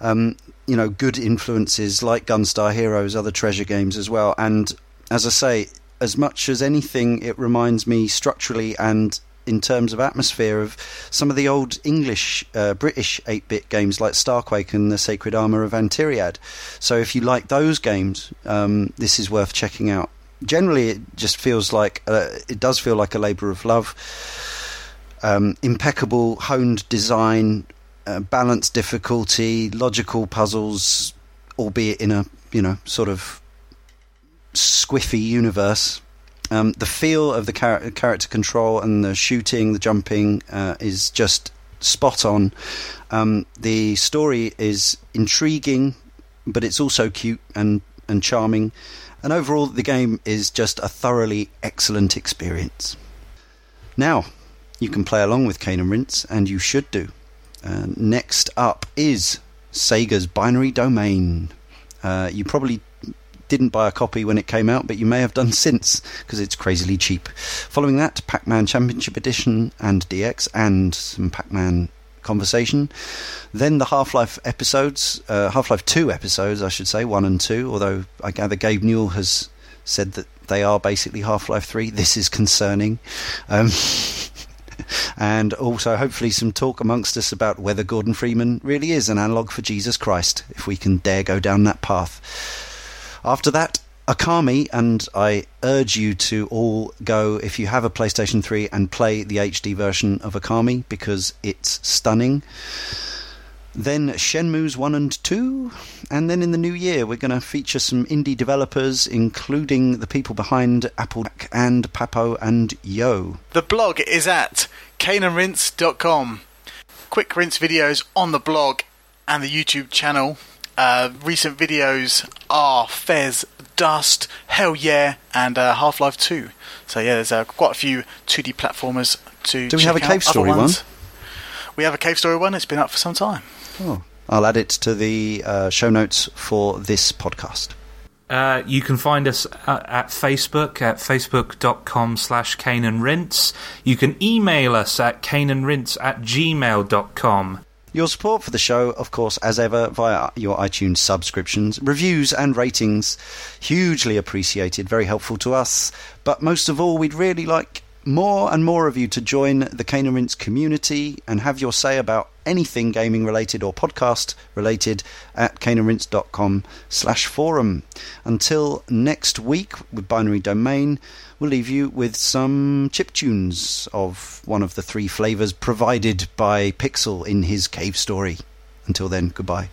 A: Um, you know, good influences like Gunstar Heroes, other treasure games as well. And as I say, as much as anything, it reminds me structurally and in terms of atmosphere of some of the old English, uh, British 8 bit games like Starquake and the Sacred Armour of Antiriad. So if you like those games, um, this is worth checking out. Generally, it just feels like uh, it does feel like a labour of love. Um, impeccable, honed design, uh, balanced difficulty, logical puzzles, albeit in a you know sort of squiffy universe Um, the feel of the char- character control and the shooting, the jumping uh, is just spot on. Um, the story is intriguing, but it's also cute and, and charming. And overall, the game is just a thoroughly excellent experience. Now, you can play along with Cane and Rinse, and you should do. Uh, next up is Sega's Binary Domain. Uh, you probably didn't buy a copy when it came out, but you may have done since because it's crazily cheap. Following that, Pac Man Championship Edition and DX, and some Pac Man conversation. Then the Half Life episodes, uh, Half Life 2 episodes, I should say, 1 and 2, although I gather Gabe Newell has said that they are basically Half Life 3. This is concerning. Um, and also hopefully some talk amongst us about whether Gordon Freeman really is an analogue for Jesus Christ, if we can dare go down that path. After that, Okami, and I urge you to all go if you have a PlayStation 3 and play the HD version of Okami because it's stunning. Then Shenmue's 1 and 2. And then in the new year, we're going to feature some indie developers, including the people behind Apple and Papo and Yo.
B: The blog is at caneandrinse.com. Quick rinse videos on the blog and the YouTube channel. Uh, recent videos are Fez, Dust, Hell Yeah, and uh, Half Life 2. So, yeah, there's uh, quite a few 2D platformers to
A: Do we
B: check
A: have a
B: out.
A: Cave
B: Other
A: Story
B: ones-
A: one?
B: We have a Cave Story one. It's been up for some time.
A: Oh, I'll add it to the uh, show notes for this podcast.
C: Uh, you can find us at, at Facebook at facebook.com slash Cane and Rinse. You can email us at caneandrinse at gmail.com.
A: Your support for the show, of course, as ever, via your iTunes subscriptions, reviews, and ratings. Hugely appreciated, very helpful to us. But most of all, we'd really like more and more of you to join the Cane and Rinse community and have your say about anything gaming related or podcast related at caneandrinse.com slash forum. Until next week with Binary Domain, we'll leave you with some chip tunes of one of the three flavours provided by Pixel in his cave story. Until then, goodbye.